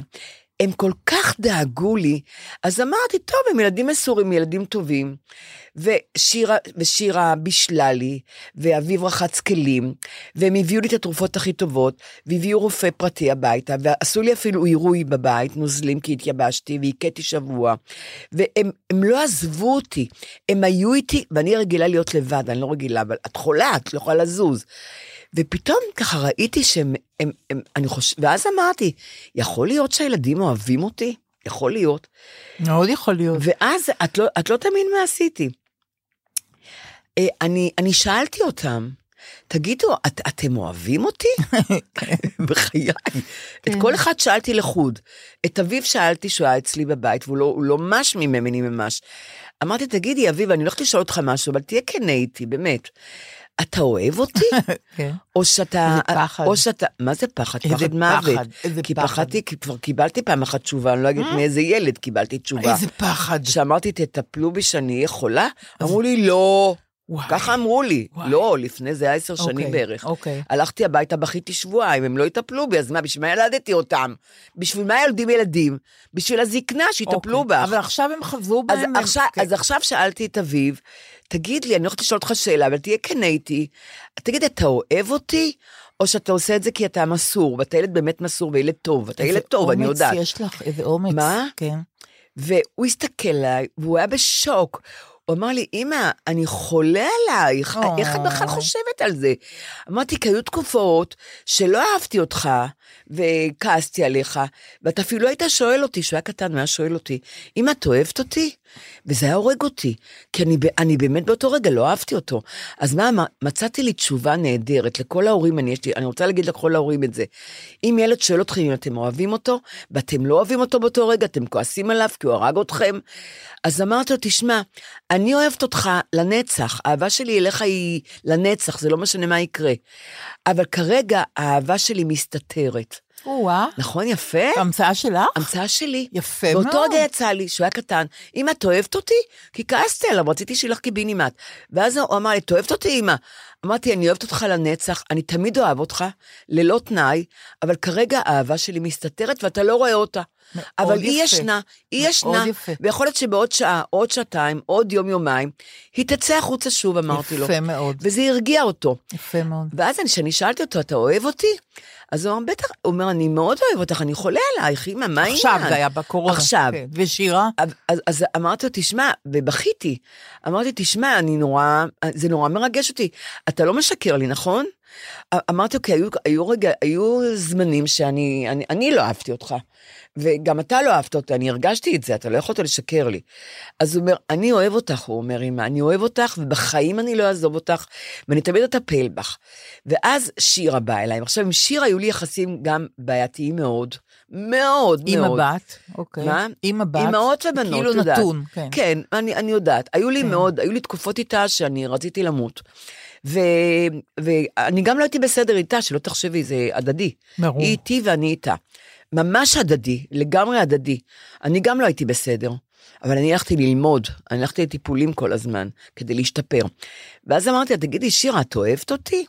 הם כל כך דאגו לי, אז אמרתי, טוב, הם ילדים מסורים, ילדים טובים. ושירה, ושירה בישלה לי, ואביב רחץ כלים, והם הביאו לי את התרופות הכי טובות, והביאו רופא פרטי הביתה, ועשו לי אפילו עירוי בבית, נוזלים כי התייבשתי, והכיתי שבוע. והם הם לא עזבו אותי, הם היו איתי, ואני רגילה להיות לבד, אני לא רגילה, אבל את חולה, את לא יכולה לזוז. ופתאום ככה ראיתי שהם, הם, הם, אני חושב, ואז אמרתי, יכול להיות שהילדים אוהבים אותי? יכול להיות. מאוד יכול להיות. ואז את לא, את לא תאמין מה עשיתי. אה, אני, אני שאלתי אותם, תגידו, את, אתם אוהבים אותי? בחיי. את כל אחד שאלתי לחוד. את אביב שאלתי שהוא היה אצלי בבית, והוא לא, לא מש ממני ממש. אמרתי, תגידי, אביב, אני הולכת לשאול אותך משהו, אבל תהיה כנה איתי, באמת. אתה אוהב אותי? כן. או שאתה... איזה פחד. או שאתה... מה זה פחד? איזה פחד מוות. איזה כי פחד. פחדתי, כי כבר קיבלתי פעם אחת תשובה, אני לא אגיד מאיזה ילד קיבלתי תשובה. איזה פחד. שאמרתי, תטפלו בי שאני אהיה חולה? אמרו לי, לא. וואי. ככה אמרו לי. וואי. לא, לפני זה היה עשר שנים אוקיי, בערך. אוקיי. הלכתי הביתה, בכיתי שבועיים, הם לא יטפלו בי, אז מה, בשביל מה ילדתי אותם? בשביל מה ילדים ילדים? בשביל הזקנה, שיטפלו אוקיי. בך. אבל עכשיו הם חזרו אז בהם. עכשיו, כן. אז עכשיו שאלתי את אביב, תגיד לי, אני הולכת לשאול אותך שאלה, אבל תהיה כנה איתי. תגיד, אתה אוהב אותי, או שאתה עושה את זה כי אתה מסור, ואתה ילד באמת מסור וילד טוב, אתה ילד טוב, אני יודעת. איזה אומץ יש לך, איזה אומץ. מה? כן. והוא הסתכל עליי, והוא היה בשוק. הוא אמר לי, אמא, אני חולה עלייך. איך את בכלל חושבת על זה? אמרתי, כי היו תקופות שלא אהבתי אותך, וכעסתי עליך, ואתה אפילו היית שואל אותי, כשהוא היה קטן, הוא היה שואל אותי, אמא, את אוהבת אותי? וזה היה הורג אותי, כי אני, אני באמת באותו רגע לא אהבתי אותו. אז מה, מצאתי לי תשובה נהדרת לכל ההורים, אני, יש לי, אני רוצה להגיד לכל ההורים את זה. אם ילד שואל אתכם אם אתם אוהבים אותו, ואתם לא אוהבים אותו באותו רגע, אתם כועסים עליו כי הוא הרג אתכם, אז אמרתי לו, תשמע, אני אוהבת אותך לנצח, האהבה שלי אליך היא לנצח, זה לא משנה מה יקרה. אבל כרגע האהבה שלי מסתתרת. או-אה. נכון, יפה? המצאה שלך? המצאה שלי. יפה באותו מאוד. רגע יצא לי, שהוא היה קטן, אמא, את אוהבת אותי? כי כעסתי עליו, רציתי שילך קיבינימט. ואז הוא אמר לי, את אוהבת אותי, אמא? אמרתי, אני אוהבת אותך לנצח, אני תמיד אוהב אותך, ללא תנאי, אבל כרגע האהבה שלי מסתתרת ואתה לא רואה אותה. אבל היא יפה. ישנה, היא ישנה, יפה. ויכול להיות שבעוד שעה, עוד שעתיים, עוד יום-יומיים, היא תצא החוצה שוב, אמרתי לו. יפה מאוד. וזה הרגיע אותו. יפה מאוד. ואז כשאני שאלתי אותו, אתה אוהב אותי? אז הוא אמר, בטח, הוא אומר, אני מאוד אוהב אותך, אני חולה עלייך, אמא, מה העניין? עכשיו זה היה בקורונה. עכשיו. כן. ושירה? אז, אז, אז אמרתי לו, תשמע, ובכיתי. אמרתי, תשמע, אני נורא, זה נורא מרגש אותי. אתה לא משקר לי, נכון? אמרתי כי היו, היו, רגע, היו זמנים שאני אני, אני לא אהבתי אותך, וגם אתה לא אהבת אותי, אני הרגשתי את זה, אתה לא יכולת לשקר לי. אז הוא אומר, אני אוהב אותך, הוא אומר, אמא, אני אוהב אותך, ובחיים אני לא אעזוב אותך, ואני תמיד אטפל בך. ואז שירה באה אליי. עכשיו, עם שירה היו לי יחסים גם בעייתיים מאוד, מאוד עם מאוד. הבת, אוקיי. מה? עם הבת. אימהות ובנות, כאילו יודעת. נתון, כן. כן, אני, אני יודעת. היו לי כן. מאוד, היו לי תקופות איתה שאני רציתי למות. ו, ואני גם לא הייתי בסדר איתה, שלא תחשבי, זה הדדי. ברור. היא איתי ואני איתה. ממש הדדי, לגמרי הדדי. אני גם לא הייתי בסדר. אבל אני הלכתי ללמוד, אני הלכתי לטיפולים כל הזמן, כדי להשתפר. ואז אמרתי לה, תגידי, שירה, את אוהבת אותי?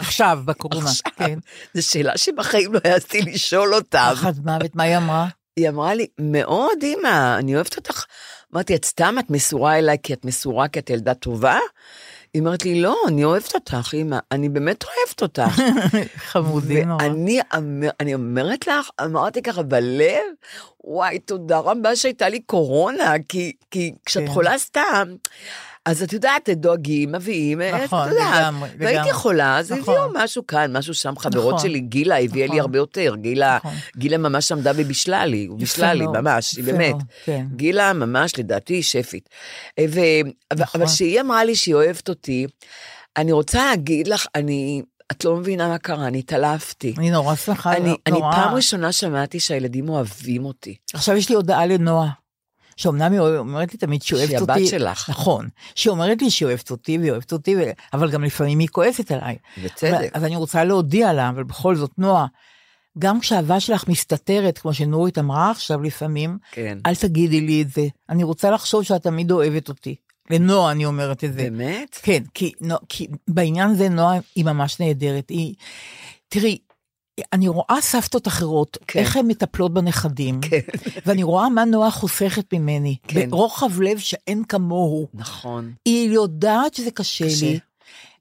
עכשיו, בקורונה. עכשיו. כן. זו שאלה שבחיים לא העזתי לשאול אותה. פחד מוות, מה היא אמרה? היא אמרה לי, מאוד, אמא, אני אוהבת אותך. אמרתי, את סתם, את מסורה אליי כי את מסורה, כי את ילדה טובה? היא אומרת לי, לא, אני אוהבת אותך, אמא, אני באמת אוהבת אותך. חמודי נורא. ואני אמר- אני אומרת לך, אמרתי ככה בלב, וואי, תודה רבה שהייתה לי קורונה, כי, כי כשאת כן. חולה סתם, אז את יודעת, דואגים, מביאים, נכון, את יודעת. לגמרי, והייתי לגמרי. חולה, אז נכון. הביאו משהו כאן, משהו שם, חברות נכון. שלי, גילה הביאה לי נכון. הרבה יותר, גילה, נכון. גילה ממש עמדה ובישלה לי, הוא בישלה לי, מאוד, ממש, היא באמת. כן. גילה ממש, לדעתי, שפית. אה, ו... נכון. אבל כשהיא אמרה לי שהיא אוהבת אותי, אני רוצה להגיד לך, אני, את לא מבינה מה קרה, אני התעלפתי. אני נורא שמחה, אני, אני נורא. פעם ראשונה שמעתי שהילדים אוהבים אותי. עכשיו יש לי הודעה לנועה, שאומנם היא אומרת לי תמיד שהיא אוהבת שהיא אותי. הבת שלך. נכון. שהיא אומרת לי שהיא אוהבת אותי והיא אוהבת אותי, ו- אבל גם לפעמים היא כועסת עליי. בצדק. אז אני רוצה להודיע לה, אבל בכל זאת, נועה, גם כשהאהבה שלך מסתתרת, כמו שנורית אמרה עכשיו לפעמים, כן. אל תגידי לי את זה. אני רוצה לחשוב שאת תמיד אוהבת אותי. לנועה אני אומרת את זה. באמת? כן, כי, נו, כי בעניין הזה נועה היא ממש נהדרת. היא, תראי, אני רואה סבתות אחרות, כן. איך הן מטפלות בנכדים, כן. ואני רואה מה נועה חוסכת ממני, כן. ברוחב לב שאין כמוהו. נכון. היא יודעת שזה קשה, קשה. לי,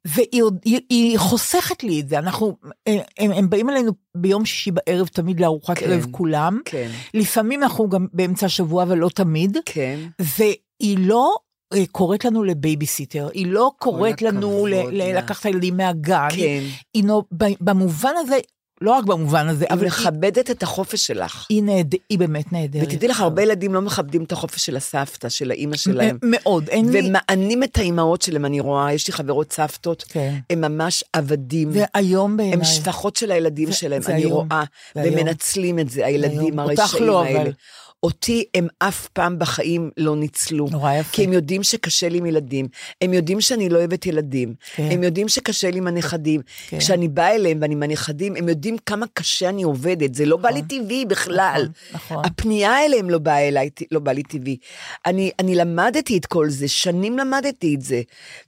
והיא היא, היא חוסכת לי את זה. אנחנו, הם, הם באים אלינו ביום שישי בערב תמיד לארוחת כן. ערב כולם. כן. לפעמים אנחנו גם באמצע השבוע, אבל לא תמיד. כן. והיא לא אה, קוראת לנו לבייביסיטר, היא לא קוראת לנו ל- ל-. לקחת את הילדים מהגן. כן. היא ב- במובן הזה, לא רק במובן הזה, היא אבל היא, מכבדת את החופש שלך. היא, נהד... היא באמת נהדרת. ותדעי לך, הרבה ילדים לא מכבדים את החופש של הסבתא, של האימא שלהם. מאוד, אין לי... ומענים את האימהות שלהם, אני רואה, יש לי חברות סבתות, כן. הם ממש עבדים. והיום בעיניי... הם שפחות של הילדים זה- שלהם, זה אני היום. רואה, זה היום. ומנצלים את זה, הילדים הרשעים לא, האלה. אבל. אותי הם אף פעם בחיים לא ניצלו. נורא יפה. כי הם יודעים שקשה לי עם ילדים, הם יודעים שאני לא אוהבת ילדים, כן. הם יודעים שקשה לי עם הנכדים. כן. כשאני באה אליהם ואני עם הנכדים, הם יודעים כמה קשה אני עובדת, זה לא בא לי טבעי בכלל. נכון, נכון. הפנייה אליהם לא באה אליי, לא בא לי טבעי. אני, אני למדתי את כל זה, שנים למדתי את זה.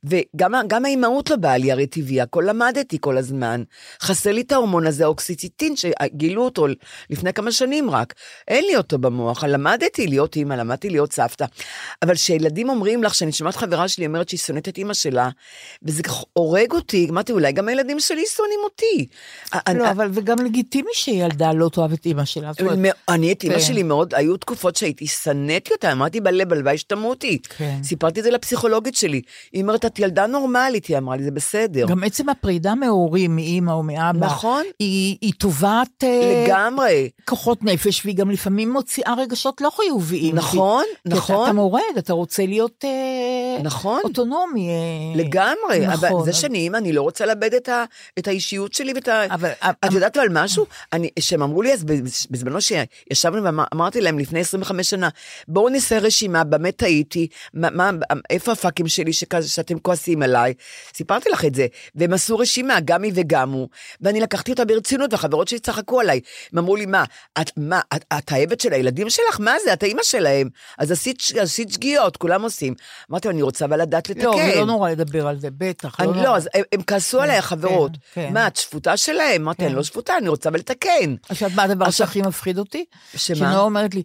וגם גם האימהות לא באה לי הרי טבעי, הכל למדתי כל הזמן. חסר לי את ההורמון הזה, האוקסיציטין, שגילו אותו לפני כמה שנים רק. אין לי אותו במוח, למדתי להיות אימא, למדתי להיות סבתא. אבל כשילדים אומרים לך, שאני שומעת חברה שלי אומרת שהיא שונאת את אימא שלה, וזה הורג אותי, אמרתי, אולי גם הילדים שלי שונאים אותי. לא, אבל וגם לגיטימי שילדה לא תאהב את אימא שלה. אני את אימא כן. שלי מאוד, היו תקופות שהייתי, שנאתי אותה, אמרתי בלב, הלוואי שתמותי. כן. סיפרתי את זה לפסיכולוגית שלי. היא אומרת, את ילדה נורמלית, היא אמרה לי, זה בסדר. גם עצם הפרידה מהורים, מאימא או מאבא, נכון. היא, תובעת אה, לגמרי. כוחות נפש, והיא גם לפעמים מוציאה רגשות לא חיוביים. נכון, נכון. אתה, מורד, אתה רוצה להיות אה, נכון. אוטונומי. אה, לגמרי, נכון. אבל זה שאני אימא, אני לא רוצה לאבד את, האישיות שלי ואת ה... את יודעת אבל משהו? אני, שהם אמרו לי אז, בז- בזמנו שישבנו ואמרתי להם לפני 25 שנה, בואו נעשה רשימה, במה טעיתי, מה, מה, איפה הפאקים שלי שכזה, שאתם כועסים עליי? סיפרתי לך את זה, והם עשו רשימה, גם היא וגם הוא, ואני לקחתי אותה ברצינות, והחברות שלי צחקו עליי. הם אמרו לי, מה, את, מה, את, את האבד של הילדים שלך? מה זה, את האימא שלהם. אז עשית, עשית שגיאות, כולם עושים. אמרתי, אני רוצה אבל לדעת לתקן. לא, זה לא נורא לדבר על זה, בטח. אני נורא. לא, אז הם, הם כעסו עליי, החברות. כן. מה, את שפוטה שלהם? אמרתי, אני לא שפוטה, אני רוצה לתקן. עכשיו, מה הדבר עכשיו- שהכי מפחיד אותי? שמה? שנועה אומרת לי,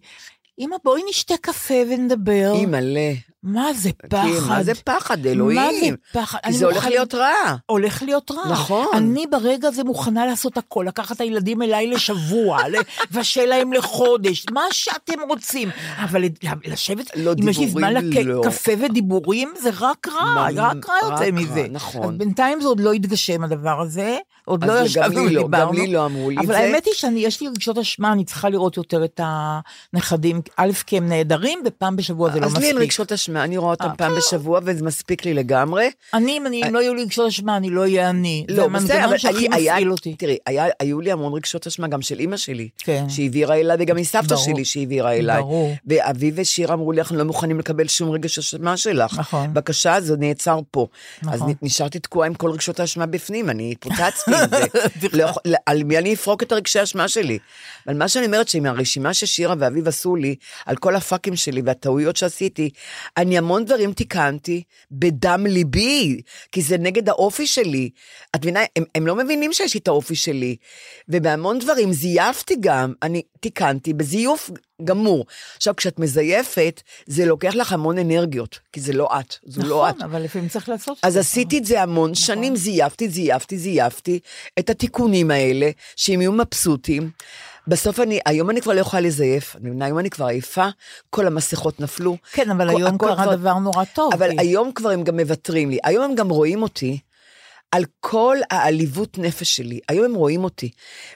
אמא, בואי נשתה קפה ונדבר. אימא'לה. מה זה כן, פחד? מה זה פחד, אלוהים? מה זה פחד? כי זה הולך מוכנה- להיות רע. הולך להיות רע. נכון. אני ברגע הזה מוכנה לעשות הכל, לקחת את הילדים אליי לשבוע, לבשל להם לחודש, מה שאתם רוצים. אבל לשבת, לא, אם יש לי זמן דיבורים, לא. לקפה ודיבורים, זה רק רע, מה, רק רע יוצא רע, מזה. נכון. אז בינתיים זה עוד לא התגשם הדבר הזה, עוד לא ישבנו לא, ודיברנו. גם לי לא אמרו לי את אבל זה. האמת היא שיש לי רגשות אשמה, אני צריכה לראות יותר את הנכדים, א', כי הם נהדרים, ופעם בשבוע זה לא אז לי אין מספיק. רגשות אשמה, אני רואה אותם אה, פעם בשבוע וזה מספיק לי לגמרי. אני, אם אני- אם לא יהיו לי רגשות אשמה, אני לא אהיה אני. לא, בסדר, אבל אני- היה-. תראי, היו לי המון רגשות אשמה, גם של אימא שלי, כן. שהעבירה אליי, וגם מסבתא. שלי שהעבירה אליי. ברור. ואבי ושירה אמרו לי, אנחנו לא מוכנים לקבל שום רגש אשמה שלך. נכון. בבקשה, זה נעצר פה. אז נכון. נשארתי תקועה עם כל רגשות האשמה בפנים, אני התפוצצתי עם זה. לא יכול- על מי אני אפרוק את הרגשי האשמה שלי? אבל מה שאני אומרת, שעם הרשימה ששירה ואביב עשו לי, על כל הפאקים שלי והטעויות שעשיתי, אני המון דברים תיקנתי בדם ליבי, כי זה נגד האופי שלי. את מבינה, הם, הם לא מבינים שיש לי את האופי שלי. ובהמון דברים זייפתי גם, אני תיקנתי בזיוף גמור. עכשיו, כשאת מזייפת, זה לוקח לך המון אנרגיות, כי זה לא את, זו לא את. נכון, אבל לפעמים צריך לעשות אז. עשיתי את זה המון שנים, זייפתי, זייפתי, זייפתי את התיקונים האלה, שהם יהיו מבסוטים. בסוף אני, היום אני כבר לא יכולה לזייף, היום אני כבר עייפה, כל המסכות נפלו. כן, אבל כל- היום קרה כבר- דבר נורא טוב. אבל כי- היום כבר הם גם מוותרים לי, היום הם גם רואים אותי. על כל העליבות נפש שלי. היום הם רואים אותי.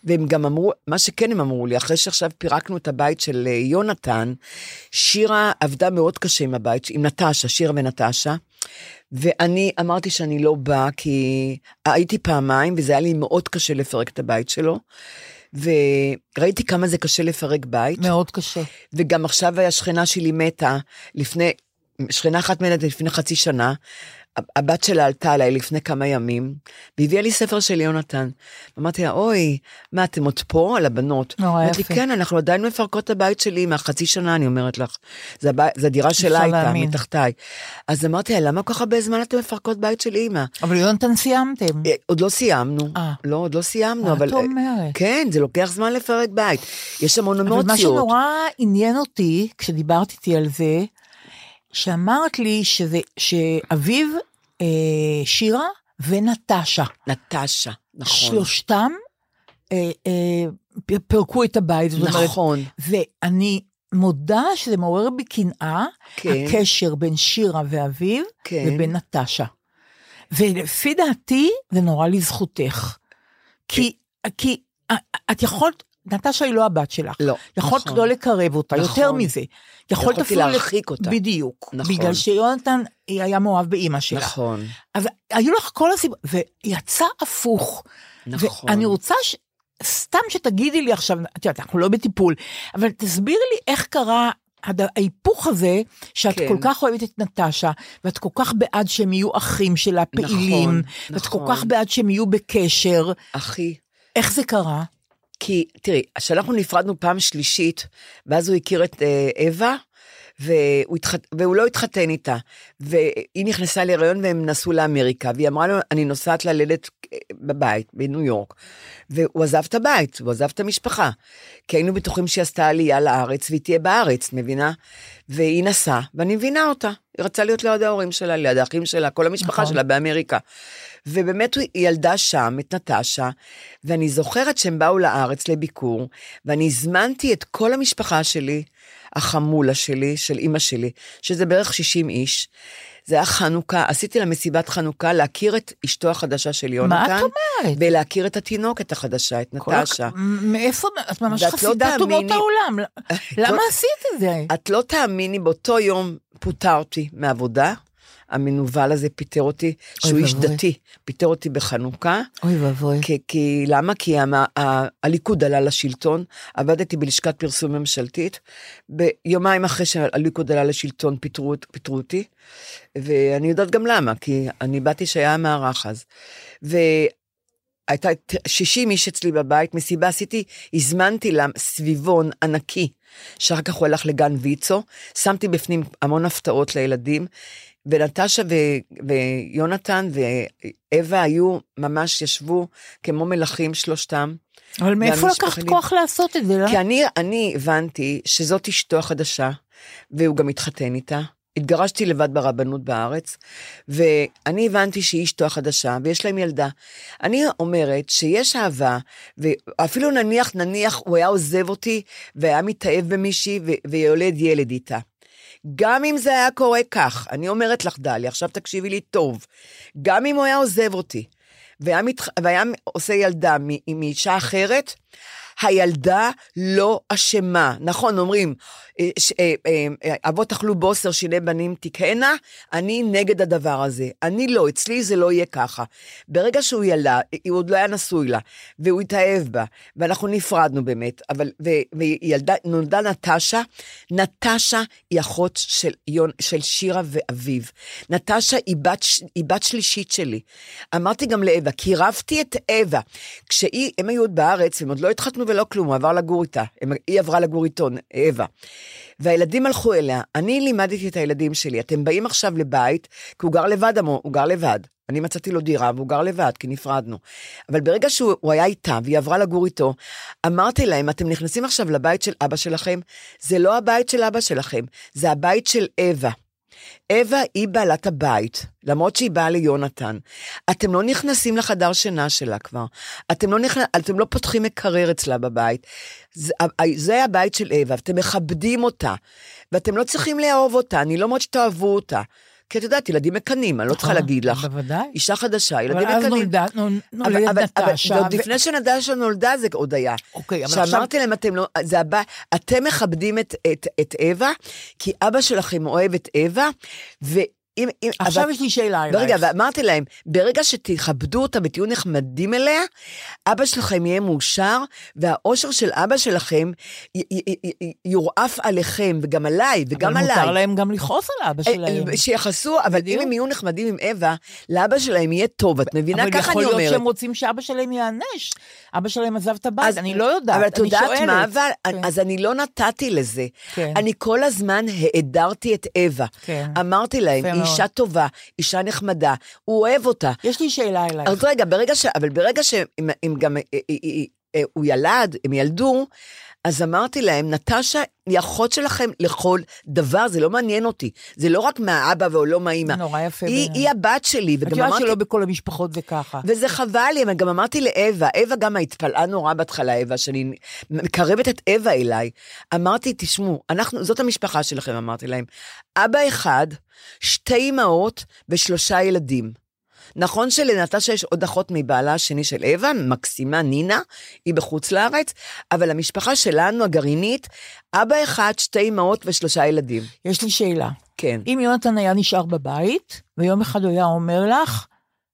והם גם אמרו, מה שכן הם אמרו לי, אחרי שעכשיו פירקנו את הבית של אה, יונתן, שירה עבדה מאוד קשה עם הבית, עם נטשה, שירה ונטשה. ואני אמרתי שאני לא באה, כי הייתי פעמיים, וזה היה לי מאוד קשה לפרק את הבית שלו. וראיתי כמה זה קשה לפרק בית. מאוד קשה. וגם עכשיו השכנה שלי מתה, לפני, שכנה אחת מתה לפני חצי שנה, הבת שלה עלתה עליי לפני כמה ימים, והביאה לי ספר של יונתן. אמרתי לה, אוי, מה, אתם עוד פה על הבנות? נורא אמרתי לי, יפה. כן, אנחנו עדיין מפרקות את הבית שלי מהחצי שנה, אני אומרת לך. זה, הבית, זה הדירה שלה הייתה. מתחתיי. אז אמרתי לה, למה כל כך הרבה זמן אתם מפרקות בית של אימא? אבל יונתן סיימתם. אה, עוד לא סיימנו. אה. לא, עוד לא סיימנו, מה אבל... את אומרת? כן, זה לוקח זמן לפרק בית. יש המון אבל אמוציות. מה שנורא עניין אותי, כשדיברת איתי על זה, שאמרת לי שזה, שאביו, אה, שירה ונטשה, נטשה, נכון. שלושתם אה, אה, פירקו את הבית. זאת אומרת, נכון. ואני מודה שזה מעורר בי קנאה, כן. הקשר בין שירה ואביו כן. לבין נטשה. ולפי דעתי, זה נורא לזכותך. כי, כי את יכולת, נטשה היא לא הבת שלך. לא, יכולת נכון. לא לקרב אותה, נכון. יותר מזה. יכולת אפילו... להרחיק אותה. בדיוק. נכון. בגלל שיונתן היה מאוהב באימא שלה. נכון, אז היו לך כל הסיבות, ויצא הפוך. נכון. ואני רוצה ש... סתם שתגידי לי עכשיו, את יודעת, אנחנו לא בטיפול, אבל תסבירי לי איך קרה הד- ההיפוך הזה, שאת כן. כל כך אוהבת את נטשה, ואת כל כך בעד שהם יהיו אחים שלה פעילים, נכון, ואת נכון. כל כך בעד שהם יהיו בקשר, אחי. איך זה קרה? כי תראי, כשאנחנו נפרדנו פעם שלישית, ואז הוא הכיר את אה, אווה, והוא, התחת... והוא לא התחתן איתה, והיא נכנסה להיריון והם נסעו לאמריקה, והיא אמרה לו, אני נוסעת ללדת אה, בבית, בניו יורק. והוא עזב את הבית, הוא עזב את המשפחה. כי היינו בטוחים שהיא עשתה עלייה לארץ, והיא תהיה בארץ, מבינה? והיא נסעה, ואני מבינה אותה. היא רצה להיות ליד ההורים שלה, ליד האחים שלה, כל המשפחה נכון. שלה באמריקה. ובאמת היא ילדה שם את נטשה, ואני זוכרת שהם באו לארץ לביקור, ואני הזמנתי את כל המשפחה שלי, החמולה שלי, של אימא שלי, שזה בערך 60 איש. זה היה חנוכה, עשיתי לה מסיבת חנוכה להכיר את אשתו החדשה של יונתן. מה את אומרת? ולהכיר את התינוקת החדשה, את הכ- נטשה. מאיפה, את ממש לא חסידת אומות העולם, למה עשית את זה? את לא תאמיני, באותו יום פוטרתי מעבודה, המנוול הזה פיטר אותי, שהוא איש. דתי, פיטר אותי בחנוכה. אוי ואבוי. כי, כי למה? כי המ, ה, הליכוד עלה לשלטון, עבדתי בלשכת פרסום ממשלתית, ביומיים אחרי שהליכוד עלה לשלטון פיטרו, פיטרו אותי, ואני יודעת גם למה, כי אני באתי שהיה המערך אז. והייתה 60 איש אצלי בבית, מסיבה עשיתי, הזמנתי לה סביבון ענקי, שאחר כך הוא הלך לגן ויצו, שמתי בפנים המון הפתעות לילדים, ונטשה ו- ויונתן ואווה היו, ממש ישבו כמו מלכים שלושתם. אבל מאיפה לקחת כוח לעשות את זה? לא? כי אני, אני הבנתי שזאת אשתו החדשה, והוא גם התחתן איתה. התגרשתי לבד ברבנות בארץ, ואני הבנתי שהיא אשתו החדשה, ויש להם ילדה. אני אומרת שיש אהבה, ואפילו נניח, נניח הוא היה עוזב אותי, והיה מתאהב במישהי, ו- ויולד ילד איתה. גם אם זה היה קורה כך, אני אומרת לך, דליה, עכשיו תקשיבי לי טוב, גם אם הוא היה עוזב אותי, והיה, מתח... והיה עושה ילדה מ... מאישה אחרת, הילדה לא אשמה. נכון, אומרים, אה, אה, אה, אבות אכלו בוסר, שיני בנים תקהנה, אני נגד הדבר הזה. אני לא, אצלי זה לא יהיה ככה. ברגע שהוא ילדה, הוא עוד לא היה נשוי לה, והוא התאהב בה, ואנחנו נפרדנו באמת, אבל, ו, וילדה, נולדה נטשה, נטשה היא אחות של, יון, של שירה ואביב. נטשה היא בת, היא בת שלישית שלי. אמרתי גם לאווה, קירבתי את אווה. כשהיא, הם היו עוד בארץ, הם עוד לא התחתנו ולא כלום, הוא עבר לגור איתה. הם, היא עברה לגור איתו, אווה. והילדים הלכו אליה. אני לימדתי את הילדים שלי, אתם באים עכשיו לבית, כי הוא גר לבד, אמרו, הוא גר לבד. אני מצאתי לו דירה והוא גר לבד, כי נפרדנו. אבל ברגע שהוא הוא היה איתה והיא עברה לגור איתו, אמרתי להם, אתם נכנסים עכשיו לבית של אבא שלכם, זה לא הבית של אבא שלכם, זה הבית של אווה. אווה היא בעלת הבית, למרות שהיא באה ליונתן. אתם לא נכנסים לחדר שינה שלה כבר. אתם לא, נכנ... אתם לא פותחים מקרר אצלה בבית. זה, זה הבית של אווה, אתם מכבדים אותה. ואתם לא צריכים לאהוב אותה, אני לא אומרת שתאהבו אותה. כי את יודעת, ילדים מקנאים, אני לא צריכה נכון, להגיד לך. בוודאי. אישה חדשה, אבל ילדים אז מקנאים. נולדה- אבל- נולדת אבל- אבל נטשה. ו- לפני שנטשה נולדה זה עוד היה. אוקיי, אבל עכשיו... שאמרתי להם, אתם לא, זה הבא, אתם מכבדים את אווה, כי אבא שלכם אוהב את אווה, ואם... אם, עכשיו אבל- יש לי שאלה אלייך. ברגע, ואמרתי להם, ברגע שתכבדו אותה ותהיו נחמדים אליה, אבא שלכם יהיה מאושר, והאושר של אבא שלכם י- י- י- יורעף עליכם, וגם עליי, וגם אבל עליי. מותר להם גם לכעוס על אבא שלהם. אה, שיחסו, אבל אם בדיוק. הם יהיו נחמדים עם אווה, לאבא שלהם יהיה טוב, את מבינה? אבל ככה יכול אני להיות אומרת. שהם רוצים שאבא שלהם ייענש. אבא שלהם עזב את הבית, אני לא יודעת, אבל את אני יודעת שואלת. מה, אבל, כן. אז אני לא נתתי לזה. כן. אני כל הזמן העדרתי את אווה. כן. אמרתי להם, מאוד. אישה טובה, אישה נחמדה, הוא אוהב אותה. יש לי שאלה אלייך. אז רגע, ברגע ש... אבל ברגע שהם הם גם... אה, אה, אה, הוא ילד, הם ילדו, אז אמרתי להם, נטשה היא אחות שלכם לכל דבר, זה לא מעניין אותי. זה לא רק מהאבא או לא מהאימא. נורא יפה היא. היא הבת שלי, את וגם יודעת אמרתי... שלא בכל המשפחות זה ככה. וזה חבל לי, אבל גם אמרתי לאווה, אווה גם התפלאה נורא בהתחלה, אווה, שאני מקרבת את אווה אליי. אמרתי, תשמעו, אנחנו, זאת המשפחה שלכם, אמרתי להם. אבא אחד, שתי אמהות ושלושה ילדים. נכון שלנטשה יש עוד אחות מבעלה השני של אווה, מקסימה נינה, היא בחוץ לארץ, אבל המשפחה שלנו, הגרעינית, אבא אחד, שתי אמהות ושלושה ילדים. יש לי שאלה. כן. אם יונתן היה נשאר בבית, ויום אחד הוא היה אומר לך,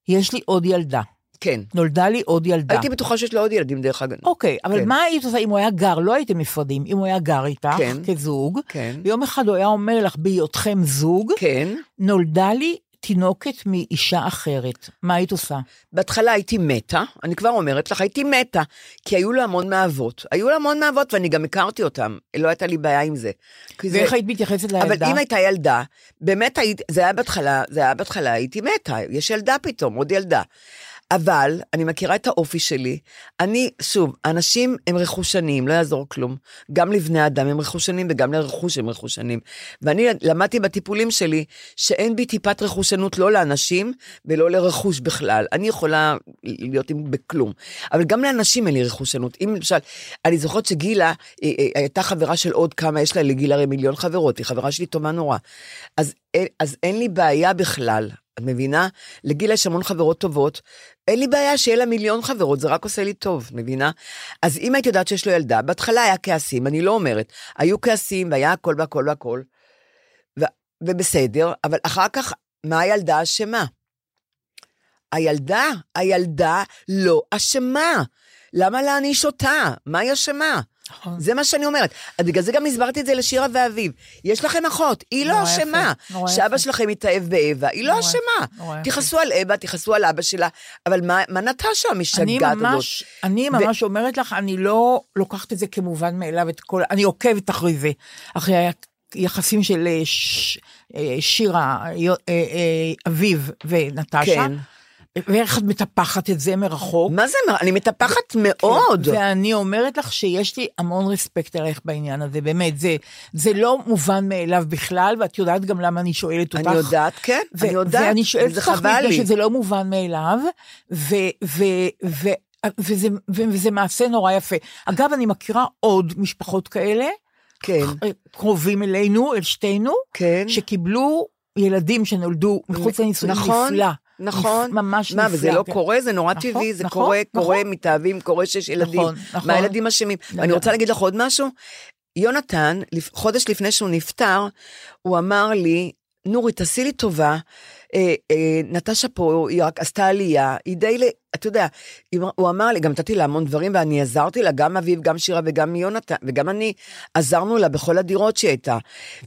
יש לי עוד ילדה. כן. נולדה לי עוד ילדה. הייתי בטוחה שיש לו עוד ילדים, דרך אגב. אוקיי, אבל כן. מה היית עושה אם הוא היה גר? לא הייתם נפרדים. אם הוא היה גר איתך, כן. כזוג, כן. ויום אחד הוא היה אומר לך, בהיותכם זוג, כן. נולדה לי תינוקת מאישה אחרת. מה היית עושה? בהתחלה הייתי מתה, אני כבר אומרת לך, הייתי מתה, כי היו לו המון מאהבות. היו לו המון מאהבות, ואני גם הכרתי אותם, לא הייתה לי בעיה עם זה. כי זה- ואיך היית מתייחסת אבל לילדה? אם הייתה ילדה, באמת הייתי, זה היה בהתחלה, זה היה בהתחלה, הייתי מתה, יש ילדה פתאום, עוד ילדה. אבל אני מכירה את האופי שלי. אני, שוב, אנשים הם רכושניים, לא יעזור כלום. גם לבני אדם הם רכושנים וגם לרכוש הם רכושנים. ואני למדתי בטיפולים שלי שאין בי טיפת רכושנות לא לאנשים ולא לרכוש בכלל. אני יכולה להיות עם בכלום. אבל גם לאנשים אין לי רכושנות. אם למשל, אני זוכרת שגילה הייתה חברה של עוד כמה, יש לה לגילה הרי מיליון חברות, היא חברה שלי טובה נורא. אז, אז אין לי בעיה בכלל. את מבינה? לגילה יש המון חברות טובות, אין לי בעיה שיהיה לה מיליון חברות, זה רק עושה לי טוב, את מבינה? אז אם היית יודעת שיש לו ילדה, בהתחלה היה כעסים, אני לא אומרת, היו כעסים והיה הכל והכל והכל, ו- ובסדר, אבל אחר כך, מה הילדה אשמה? הילדה, הילדה לא אשמה. למה להעניש אותה? מה היא אשמה? נכון. זה מה שאני אומרת. אז בגלל זה גם הסברתי את זה לשירה ואביב. יש לכם אחות, היא לא אשמה. שאבא. שלכם התאהב באווה, היא לא אשמה. תכעסו על אווה, תכעסו על אבא שלה, אבל מה, מה נטשה המשגעת הזאת? אני ממש אומרת לך, אני לא לוקחת את זה כמובן מאליו, את כל, אני עוקבת אחרי זה, אחרי היחסים של אה, ש, אה, שירה, אה, אביב ונטשה, כן. ואיך את מטפחת את זה מרחוק. מה זה, אני מטפחת מאוד. ואני אומרת לך שיש לי המון רספקט עליך בעניין הזה, באמת, זה, זה לא מובן מאליו בכלל, ואת יודעת גם למה אני שואלת אותך. אני יודעת, כן, ו- אני יודעת, ואני שואלת אותך בגלל. שזה לא מובן מאליו, ו- ו- ו- וזה, וזה מעשה נורא יפה. אגב, אני מכירה עוד משפחות כאלה, כן, קרובים אלינו, אל שתינו, כן. שקיבלו ילדים שנולדו מחוץ לנישואים נכון, נפלא. נכון. ממש מה, נפלא. וזה לא כן. קורה, זה נורא נכון, טבעי, זה נכון, קורה, קורה, נכון. מתאהבים, קורה שיש ילדים. נכון, נכון. מה הילדים אשמים? ואני לגמרי. רוצה להגיד לך עוד משהו. יונתן, חודש לפני שהוא נפטר, הוא אמר לי, נורי, תעשי לי טובה, אה, אה, נטשה פה, היא רק עשתה עלייה, היא די, ל- אתה יודע, הוא אמר לי, גם נתתי לה המון דברים ואני עזרתי לה, גם אביב, גם שירה וגם יונתן, וגם אני עזרנו לה בכל הדירות שהיא הייתה.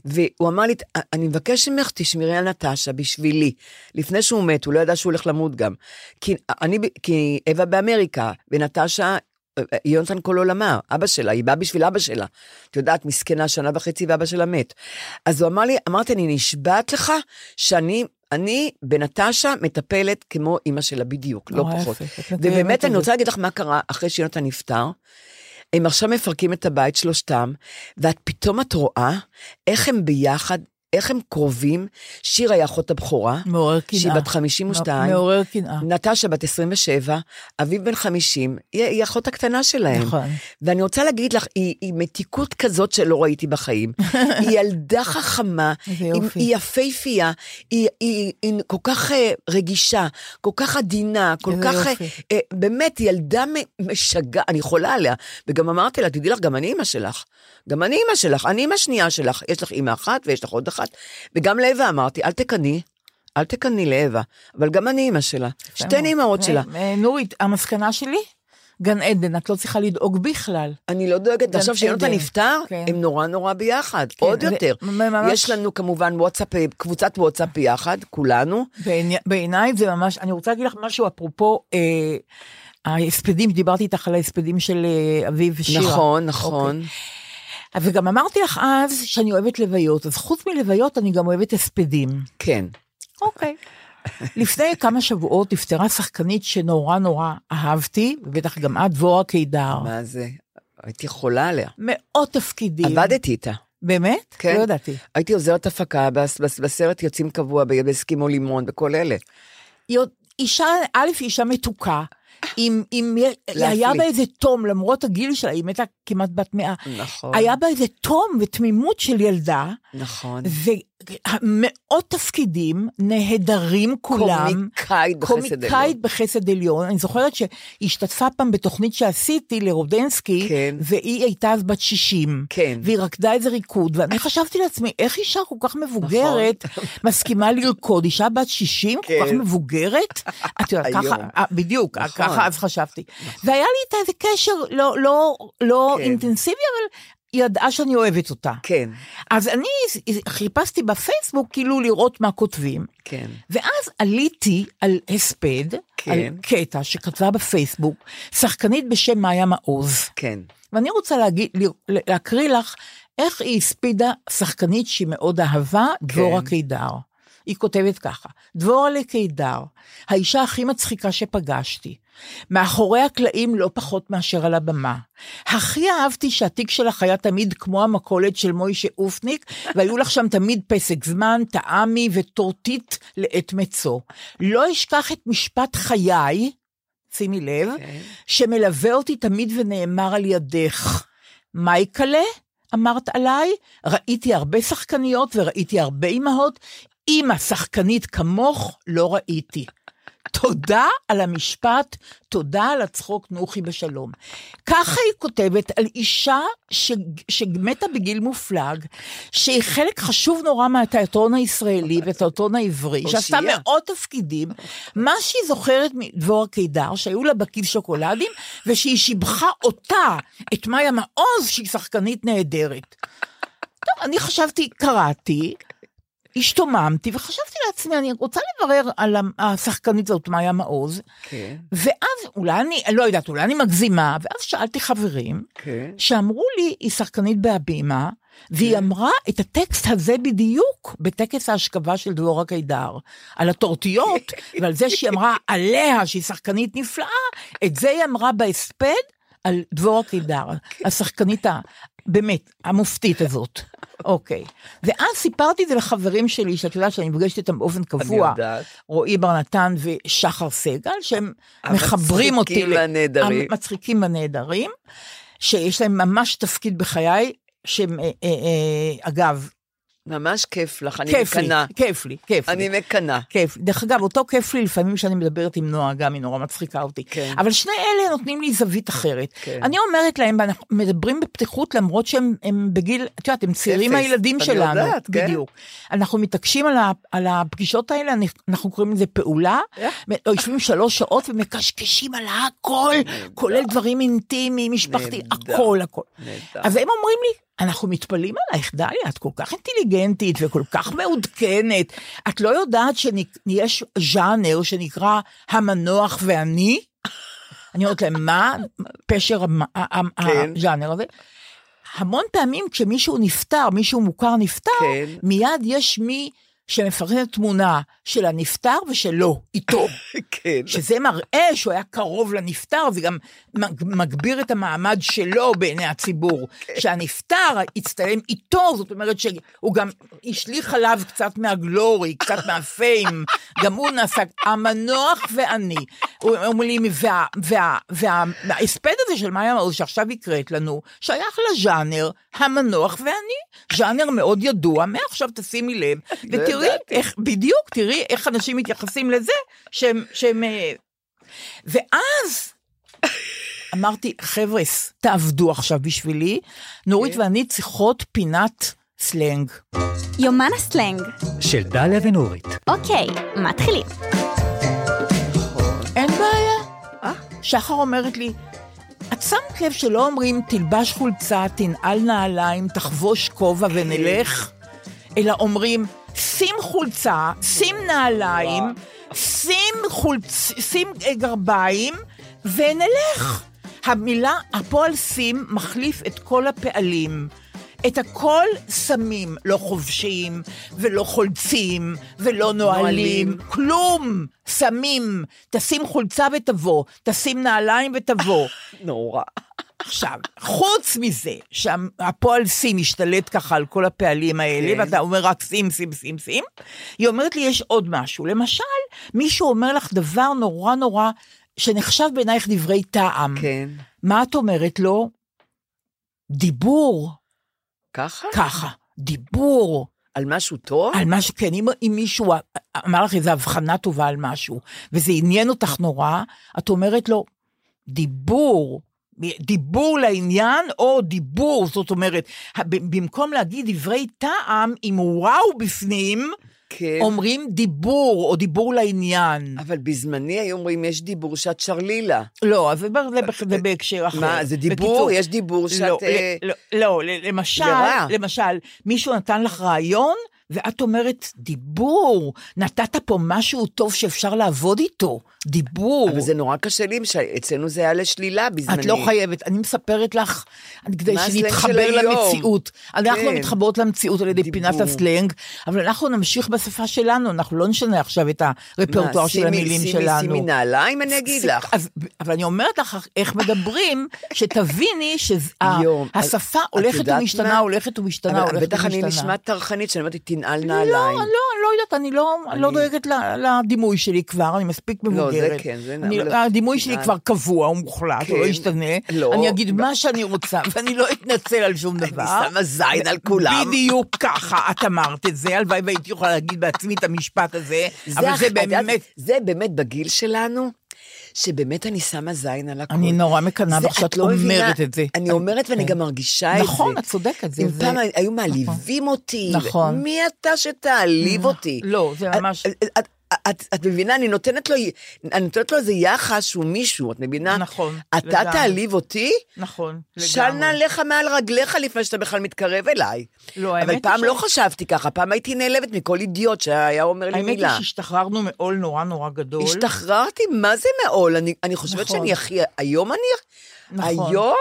והוא אמר לי, אני מבקש ממך, תשמרי על נטשה בשבילי. לפני שהוא מת, הוא לא ידע שהוא הולך למות גם. כי אני, כי אווה באמריקה, ונטשה יונתן כל עולמה, אבא שלה, היא באה בשביל אבא שלה. את יודעת, מסכנה, שנה וחצי ואבא שלה מת. אז הוא אמר לי, אמרתי, אני נשבעת לך שאני, אני בנטשה מטפלת כמו אימא שלה בדיוק, לא פחות. ובאמת, אני. רוצה להגיד לך מה קרה אחרי שיונתן נפטר. הם עכשיו מפרקים את הבית שלושתם, ואת פתאום את רואה איך הם ביחד, איך הם קרובים. שירה היא אחות הבכורה, מעורר קנאה. שהיא בת 52. מעורר קנאה. נטשה בת 27, אביב בן 50, היא, היא האחות הקטנה שלהם. נכון. ואני רוצה להגיד לך, היא, היא מתיקות כזאת שלא ראיתי בחיים. היא ילדה חכמה, היא. היא יפייפייה, היא, היא, היא כל כך אה, רגישה, כל כך עדינה, כל כך... אה. אה, באמת, ילדה מ- משגעת, אני חולה עליה. וגם אמרתי לה, תדעי לך, גם אני אימא שלך. גם אני אימא שלך, אני אימא שנייה שלך. יש לך אימא אחת ויש לך עוד אחת. וגם לאווה אמרתי, אל תקני. אל תקני לאווה, אבל גם אני אימא שלה. שתי אימהות שלה. אה, נורית, המסקנה שלי, גן עדן, את לא צריכה לדאוג בכלל. אני לא דואגת, עכשיו שיונתן. נפטר, כן. הם נורא נורא ביחד, כן, עוד זה יותר. ממש- יש לנו כמובן וואטסאפ, קבוצת וואטסאפ ביחד, כולנו. בעיני- בעיניי זה ממש, אני רוצה להגיד לך משהו אפרופו אה, ההספדים, דיברתי איתך על ההספדים של אה, אביב ושירה. נכון, נכון. אוקיי. וגם אמרתי לך אז שאני אוהבת לוויות, אז חוץ מלוויות אני גם אוהבת הספדים. כן. אוקיי. לפני כמה שבועות נפטרה שחקנית שנורא נורא אהבתי, ובטח גם את, דבורה קידר. מה זה? הייתי חולה עליה. מאות תפקידים. עבדתי איתה. באמת? כן. לא ידעתי. הייתי עוזרת הפקה בס- בס- בסרט יוצאים קבוע, בהסכימו לימון, בכל אלה. אישה, א', אישה מתוקה. עם, להפליא. היה בה איזה תום, למרות הגיל שלה, היא מתה כמעט בת מאה. נכון. היה בה איזה תום ותמימות של ילדה, נכון. ומאות תפקידים נהדרים כולם. קומיקאית בחסד עליון. קומיקאית בחסד עליון. אני זוכרת שהשתתפה פעם בתוכנית שעשיתי לרודנסקי, כן. והיא הייתה אז בת 60. כן. והיא רקדה איזה ריקוד, ואני חשבתי לעצמי, איך אישה כל כך מבוגרת מסכימה לרקוד? אישה בת 60, כל כך כן. מבוגרת? את יודעת. ככה, בדיוק, נכון. ככה אז חשבתי. והיה לי איתה איזה קשר לא, לא, לא כן. אינטנסיבי, אבל היא ידעה שאני אוהבת אותה. כן, אז אני חיפשתי בפייסבוק כאילו לראות מה כותבים. כן. ואז עליתי על הספד, כן. על קטע שכתבה בפייסבוק, שחקנית בשם מאיה מעוז. כן. ואני רוצה להגיד, להקריא לך איך היא הספידה שחקנית שהיא מאוד אהבה, דבורה קידר. היא כותבת ככה, דבורה לקידר, האישה הכי מצחיקה שפגשתי. מאחורי הקלעים לא פחות מאשר על הבמה. הכי אהבתי שהתיק שלך היה תמיד כמו המכולת של מוישה אופניק, והיו לך שם תמיד פסק זמן, טעמי וטורטית לעת מצוא. לא אשכח את משפט חיי, שימי לב, כן. שמלווה אותי תמיד ונאמר על ידך. מייקלה, אמרת עליי, ראיתי הרבה שחקניות וראיתי הרבה אימהות, אימא שחקנית כמוך לא ראיתי. תודה על המשפט, תודה על הצחוק נוחי בשלום. ככה היא כותבת על אישה ש... שמתה בגיל מופלג, שהיא חלק חשוב נורא מהתיאטרון הישראלי והתיאטרון העברי, שעשתה. מאות תפקידים. מה שהיא זוכרת מדבורה קידר, שהיו לה בכיס שוקולדים, ושהיא שיבחה אותה, את מאיה מעוז, שהיא שחקנית נהדרת. טוב, אני חשבתי, קראתי, השתוממתי, וחשבתי לעצמי, אני רוצה לברר על השחקנית הזאת, מאיה מעוז, כן. ואז אולי אני, לא יודעת, אולי אני מגזימה, ואז שאלתי חברים, כן. שאמרו לי, היא שחקנית בהבימה, והיא אמרה את הטקסט הזה בדיוק בטקס ההשכבה של דבורה קידר, על הטורטיות, ועל זה שהיא אמרה עליה שהיא שחקנית נפלאה, את זה היא אמרה בהספד על דבורה קידר, השחקנית ה... באמת, המופתית הזאת. אוקיי. ואז סיפרתי את זה לחברים שלי, שאת יודעת שאני נפגשת איתם באופן קבוע. רועי בר נתן ושחר סגל, שהם מחברים אותי. המצחיקים והנהדרים. המצחיקים והנהדרים, שיש להם ממש תפקיד בחיי, שהם, אה, אה, אה, אגב, ממש כיף לך, אני כיף לי, מקנאה. כיף לי, כיף לי. אני מקנאה. כיף. דרך אגב, אותו כיף לי לפעמים שאני מדברת עם נועה, גם היא נורא מצחיקה אותי. כן. אבל שני אלה נותנים לי זווית אחרת. כן. אני אומרת להם, ואנחנו מדברים בפתיחות למרות שהם הם בגיל, את יודעת, הם צעירים אפס. מהילדים אני שלנו. יודעת, כן. בדיוק. אנחנו מתעקשים על, ה, על הפגישות האלה, אני- אנחנו קוראים לזה פעולה. אה. יושבים שלוש שעות ומקשקשים על הכל, כולל דברים אינטימיים, משפחתיים. הכל, הכל. אז הם אומרים לי, אנחנו מתפלאים עלייך, דליה, את כל כך אינטליגנטית וכל כך מעודכנת. את לא יודעת שיש ז'אנר שנקרא המנוח ואני? אני אומרת להם, מה פשר כן. הז'אנר הזה? המון פעמים כשמישהו נפטר, מישהו מוכר נפטר, כן. מיד יש מי שמפרסם תמונה של הנפטר ושלו, איתו. כן. שזה מראה שהוא היה קרוב לנפטר, זה גם מג- מגביר את המעמד שלו בעיני הציבור. שהנפטר הצטלם איתו, זאת אומרת שהוא גם השליך עליו קצת מהגלורי, קצת מהפיים, גם הוא נעשה, המנוח ואני. אומרים לי, וה- וה- וה- וההספד הזה של מאיה מעוז שעכשיו הקראת לנו, שייך לז'אנר המנוח ואני, ז'אנר מאוד ידוע, מעכשיו תשימי לב, ידעתי. איך, בדיוק, תראי איך אנשים מתייחסים לזה, שהם, שהם... אה, ואז אמרתי, חבר'ס, תעבדו עכשיו בשבילי, נורית ואני צריכות פינת סלנג. יומן הסלנג. של דליה ונורית. אוקיי, מתחילים. אין בעיה. שחר אומרת לי, את שמת לב שלא אומרים תלבש חולצה, תנעל נעליים, תחבוש כובע ונלך, אלא אומרים שים חולצה, שים נעליים, שים חולצ... שים אה, גרביים ונלך. המילה, הפועל שים מחליף את כל הפעלים. את הכל שמים, לא חובשים, ולא חולצים, ולא נועלים, נועלים. כלום, שמים. תשים חולצה ותבוא, תשים נעליים ותבוא. נורא. עכשיו, חוץ מזה שהפועל סים משתלט ככה על כל הפעלים האלה, כן. ואתה אומר רק שים, שים, שים, שים, היא אומרת לי, יש עוד משהו. למשל, מישהו אומר לך דבר נורא נורא, שנחשב בעינייך דברי טעם. כן. מה את אומרת לו? דיבור. ככה? ככה. דיבור. על משהו טוב? על משהו, כן, אם, אם מישהו אמר לך איזו הבחנה טובה על משהו, וזה עניין אותך נורא, את אומרת לו, דיבור, דיבור לעניין או דיבור, זאת אומרת, במקום להגיד דברי טעם עם וואו בפנים, כן. אומרים דיבור או דיבור לעניין. אבל בזמני היו אומרים, יש דיבור שאת שרלילה. לא, אז זה, בהקשר אחר. מה, זה דיבור? בקיצור, יש דיבור שאת... לא, אה, לא, לא, למשל. למשל, מישהו נתן לך רעיון, ואת אומרת, דיבור, נתת פה משהו טוב שאפשר לעבוד איתו, דיבור. אבל זה נורא קשה לי, אצלנו זה היה לשלילה בזמני. את לא חייבת, אני מספרת לך, כדי שנתחבר היום? למציאות. אנחנו כן. מתחברות למציאות על ידי דיבור. פינת הסלנג, אבל אנחנו נמשיך בשפה שלנו, אנחנו לא נשנה עכשיו את הרפרטואר של המילים שימי- שלנו. שימי נעליים, אני אגיד זה- לך. אז, אבל אני אומרת לך איך מדברים, שתביני שהשפה הולכת ומשתנה? הולכת ומשתנה, הולכת בטח אני ומשתנה. נשמעת טרחנית, שאני אומרת, תנעל לא, נעליים. לא, אני לא יודעת, אני לא, אני לא אני- דואגת לדימוי שלי כבר, אני מספיק לא, זה מבוגרת. כן, זה אני- אבל- הדימוי שלי אה. כבר קבוע, הוא מוחלט, הוא לא כן. ישתנה. לא. אני אגיד מה שאני רוצה, ואני לא אתנצל על שום דבר. שמה זין על כולם. בדיוק ככה, את אמרת את זה, הלוואי והייתי יכולה להגיד בעצמי את המשפט הזה, אבל זה את יודעת, באמת... זה באמת בגיל שלנו, שבאמת אני שמה זין על הכול. אני נורא מקנאה בך שאת את לא אומרת את זה. אני אומרת ואני כן. גם מרגישה את זה. נכון, את צודקת. אם פעם היו מעליבים אותי, נכון. מי אתה שתעליב אותי? לא, זה ממש- את, את, מבינה, אני נותנת לו, אני נותנת לו איזה יחס שהוא מישהו, את מבינה? נכון, אתה לגמרי. תעליב אותי? נכון, של לגמרי. נעליך מעל רגליך לפני שאתה בכלל מתקרב אליי. לא, האמת אבל היא פעם ש- לא חשבתי ככה, פעם הייתי נעלבת מכל אידיוט שהיה אומר לי האמת מילה. היא שהשתחררנו מעול נורא נורא גדול. השתחררתי, מה זה מעול? אני, אני חושבת נכון. שאני הכי... היום אני... נכון. היום?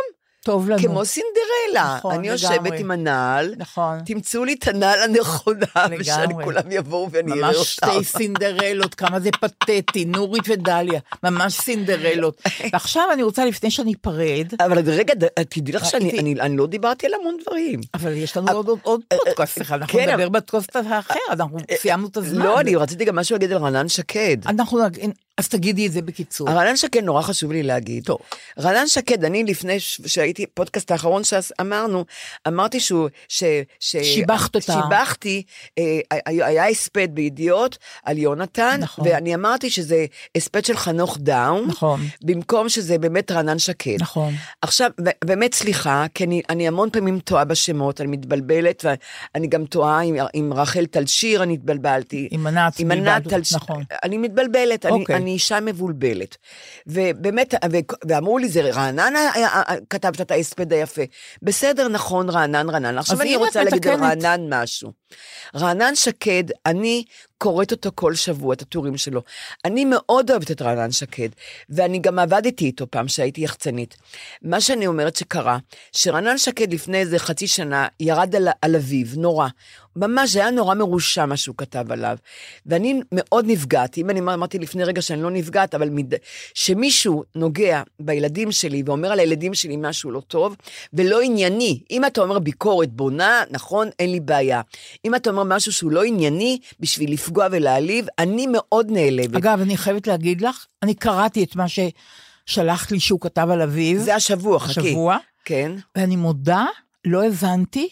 טוב לנו. כמו סינדרלה. נכון, אני לגמרי. יושבת עם הנעל, נכון. תמצאו לי את הנעל הנכונה, ושאני לגמרי. כולם יבואו ואני אראה ממש אותם. שתי סינדרלות, כמה זה פתטי, נורית ודליה, ממש סינדרלות. ועכשיו אני רוצה, לפני שאני אפרד, אבל רגע, תדעי לך שאני. אני, אני לא דיברתי על המון דברים. אבל יש לנו עוד- עוד- עוד פודקאסט אחד, אנחנו כן, נדבר בפודקאסט האחר, אנחנו סיימנו את הזמן. לא, אני רציתי גם משהו להגיד על רענן שקד. אנחנו. אז תגידי את זה בקיצור. רענן שקד נורא חשוב לי להגיד. טוב. רענן שקד, אני לפני שהייתי, פודקאסט האחרון שאמרנו, אמרתי שהוא, ש... ש... שיבחת אותה. שיבחתי, אה, היה הספד בידיעות על יונתן, נכון. ואני אמרתי שזה הספד של חנוך דאום, נכון. במקום שזה באמת רענן שקד. נכון. עכשיו, באמת סליחה, כי אני, אני המון פעמים טועה בשמות, אני מתבלבלת, ואני גם טועה עם, עם רחל תלשיר, אני התבלבלתי. עם ענת עם ענת תלשיר. נכון. אני מתבלבלת, אוקיי. אני אישה מבולבלת. ובאמת, ו, ואמרו לי, זה רענן היה- כתבת את ההספד היפה. בסדר, נכון, רענן, רענן. עכשיו אני רוצה להגיד על. רענן משהו. רענן שקד, אני קוראת אותו כל שבוע, את הטורים שלו. אני מאוד אוהבת את רענן שקד, ואני גם עבדתי איתו פעם שהייתי יחצנית. מה שאני אומרת שקרה, שרענן שקד לפני איזה חצי שנה ירד על, על אביו, נורא. ממש, היה נורא מרושע מה שהוא כתב עליו. ואני מאוד נפגעתי, אם אני אמרתי לפני רגע שאני לא נפגעת, אבל מד... שמישהו נוגע בילדים שלי ואומר על הילדים שלי משהו לא טוב, ולא ענייני. אם אתה אומר ביקורת בונה, נכון, אין לי בעיה. אם אתה אומר משהו שהוא לא ענייני, בשביל לפגוע ולהעליב, אני מאוד נעלבת. אגב, אני חייבת להגיד לך, אני קראתי את מה ששלחת לי שהוא כתב על אביו. זה השבוע, חכי. השבוע, כן. ואני מודה, לא הבנתי.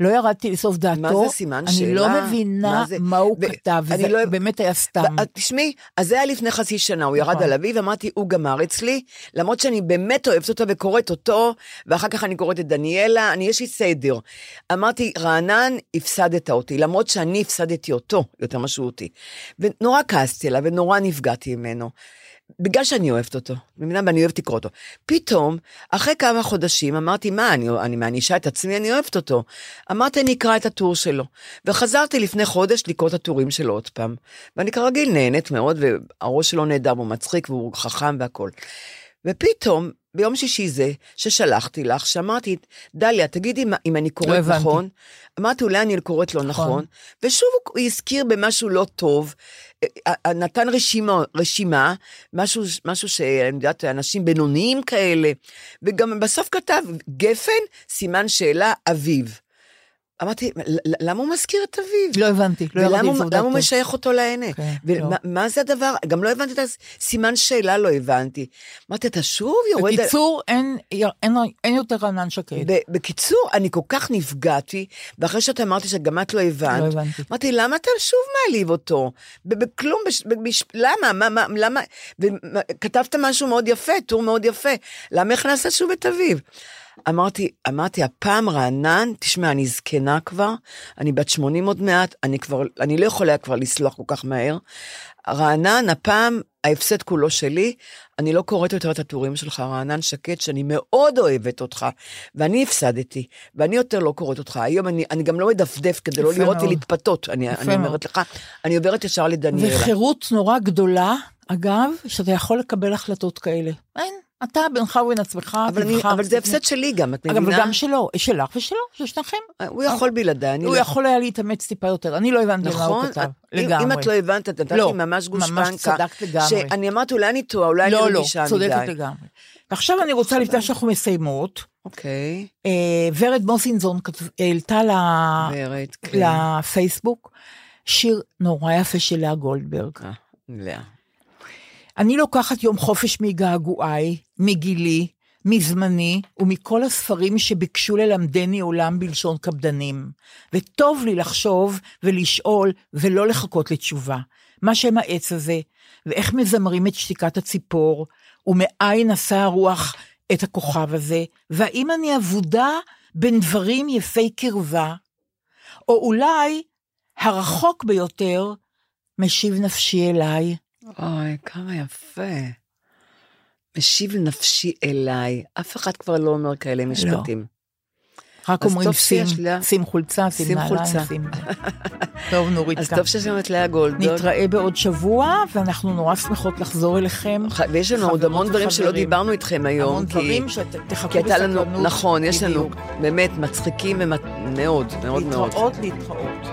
לא ירדתי לסוף דעתו. מה זה סימן אני שאלה? לא מבינה מה מה הוא ו- כתב, אני וזה לא- באמת היה סתם. ו- תשמעי, אז זה היה לפני חצי שנה, הוא ירד נכון. על אביו, אמרתי, הוא גמר אצלי, למרות שאני באמת אוהבת אותו וקוראת אותו, ואחר כך אני קוראת את דניאלה, אני, יש לי סדר. אמרתי, רענן, הפסדת אותי, למרות שאני הפסדתי אותו, יותר משהו אותי. ונורא כעסתי עליו, ונורא נפגעתי ממנו. בגלל שאני אוהבת אותו, מבינה? ואני אוהבת לקרוא אותו. פתאום, אחרי כמה חודשים, אמרתי, מה, אני, אני מענישה את עצמי, אני אוהבת אותו. אמרתי, אני אקרא את הטור שלו. וחזרתי לפני חודש לקרוא את הטורים שלו עוד פעם. ואני כרגיל נהנית מאוד, והראש שלו נהדר, הוא מצחיק והוא חכם והכול. ופתאום, ביום שישי זה, ששלחתי לך, שאמרתי, דליה, תגידי אם אני לא קוראת הבנתי. נכון. אמרתי, אולי אני קוראת לא נכון. נכון. ושוב הוא הזכיר במשהו לא טוב, אה, אה, נתן רשימה, רשימה משהו, משהו שאני יודעת, אנשים בינוניים כאלה, וגם בסוף כתב, גפן, סימן שאלה, אביב. אמרתי, "ל- למה הוא מזכיר את אביו? לא הבנתי, לא ירדתי ולמה הוא- לסעודת למה הוא. משייך אותו לעיני? כן, ומה לא. זה הדבר? גם לא הבנתי את הסימן שאלה, לא הבנתי. אמרתי, אתה שוב יורד... בקיצור, אין, יותר רענן שקד. בקיצור, אני כל כך נפגעתי, ואחרי שאתה אמרתי שגם את לא הבנת, לא. אמרתי, למה אתה שוב מעליב אותו? בכלום, למה? מה, מה, למה? וכתבת משהו מאוד יפה, טור מאוד יפה, למה הכנסת שוב את אביו? אמרתי, אמרתי, הפעם רענן, תשמע, אני זקנה כבר, אני בת 80 עוד מעט, אני כבר, אני לא יכולה כבר לסלוח כל כך מהר. רענן, הפעם ההפסד כולו שלי, אני לא קוראת יותר את הטורים שלך, רענן שקד, שאני מאוד אוהבת אותך, ואני הפסדתי, ואני יותר לא קוראת אותך. היום אני, אני גם לא מדפדף כדי לא לראות מאוד. ולהתפתות, אני, אני. אומרת לך, אני עוברת ישר לדניאלה. וחירות נורא גדולה, אגב, שאתה יכול לקבל החלטות כאלה. אין, אתה בינך ובין עצמך, אבל, אני. אבל זה הפסד שלי גם, את מבינה? וגם שלו, שלך ושלו, של שניכם. הוא יכול בלעדיי, אני הוא לא... יכול היה להתאמץ טיפה יותר, אני לא הבנתי מה הוא נכון? כתב, אם- לגמרי. אם את לא הבנת, את נתת לי לא, ממש ממש גושפנקה. צדקת לגמרי. שאני אמרתי, אולי אני טועה, אולי לא, אני לא, רגישה צודקת מדי. לגמרי. ועכשיו אני רוצה, לפני שאנחנו מסיימות, אוקיי, אה, ורד מוסינזון העלתה ל- ורד, כן. לפייסבוק שיר נורא יפה של לאה גולדברג. אה, לאה. אני לוקחת יום חופש מגעגועיי, מגילי, מזמני ומכל הספרים שביקשו ללמדני עולם בלשון קפדנים. וטוב לי לחשוב ולשאול ולא לחכות לתשובה. מה שם העץ הזה, ואיך מזמרים את שתיקת הציפור, ומאין נשא הרוח את הכוכב הזה, והאם אני אבודה בין דברים יפי קרבה, או אולי הרחוק ביותר משיב נפשי אליי. אוי, כמה יפה. משיב נפשי אליי. אף אחד כבר לא אומר כאלה משפטים. רק אז אומרים שים, לה- שים חולצה, שים שים נעליים, חולצה. שים... טוב, נורית, אז טוב שיש לנו את לאה גולדברג. נתראה בעוד שבוע, ואנחנו נורא שמחות לחזור אליכם. ח- ויש לנו עוד המון דברים שלא. דיברנו איתכם היום. המון כי- דברים שתחכו כי הייתה לנו, בסקרנות. נכון, יש לנו. באמת מצחיקים ומאוד, מאוד מאוד. להתראות, להתראות.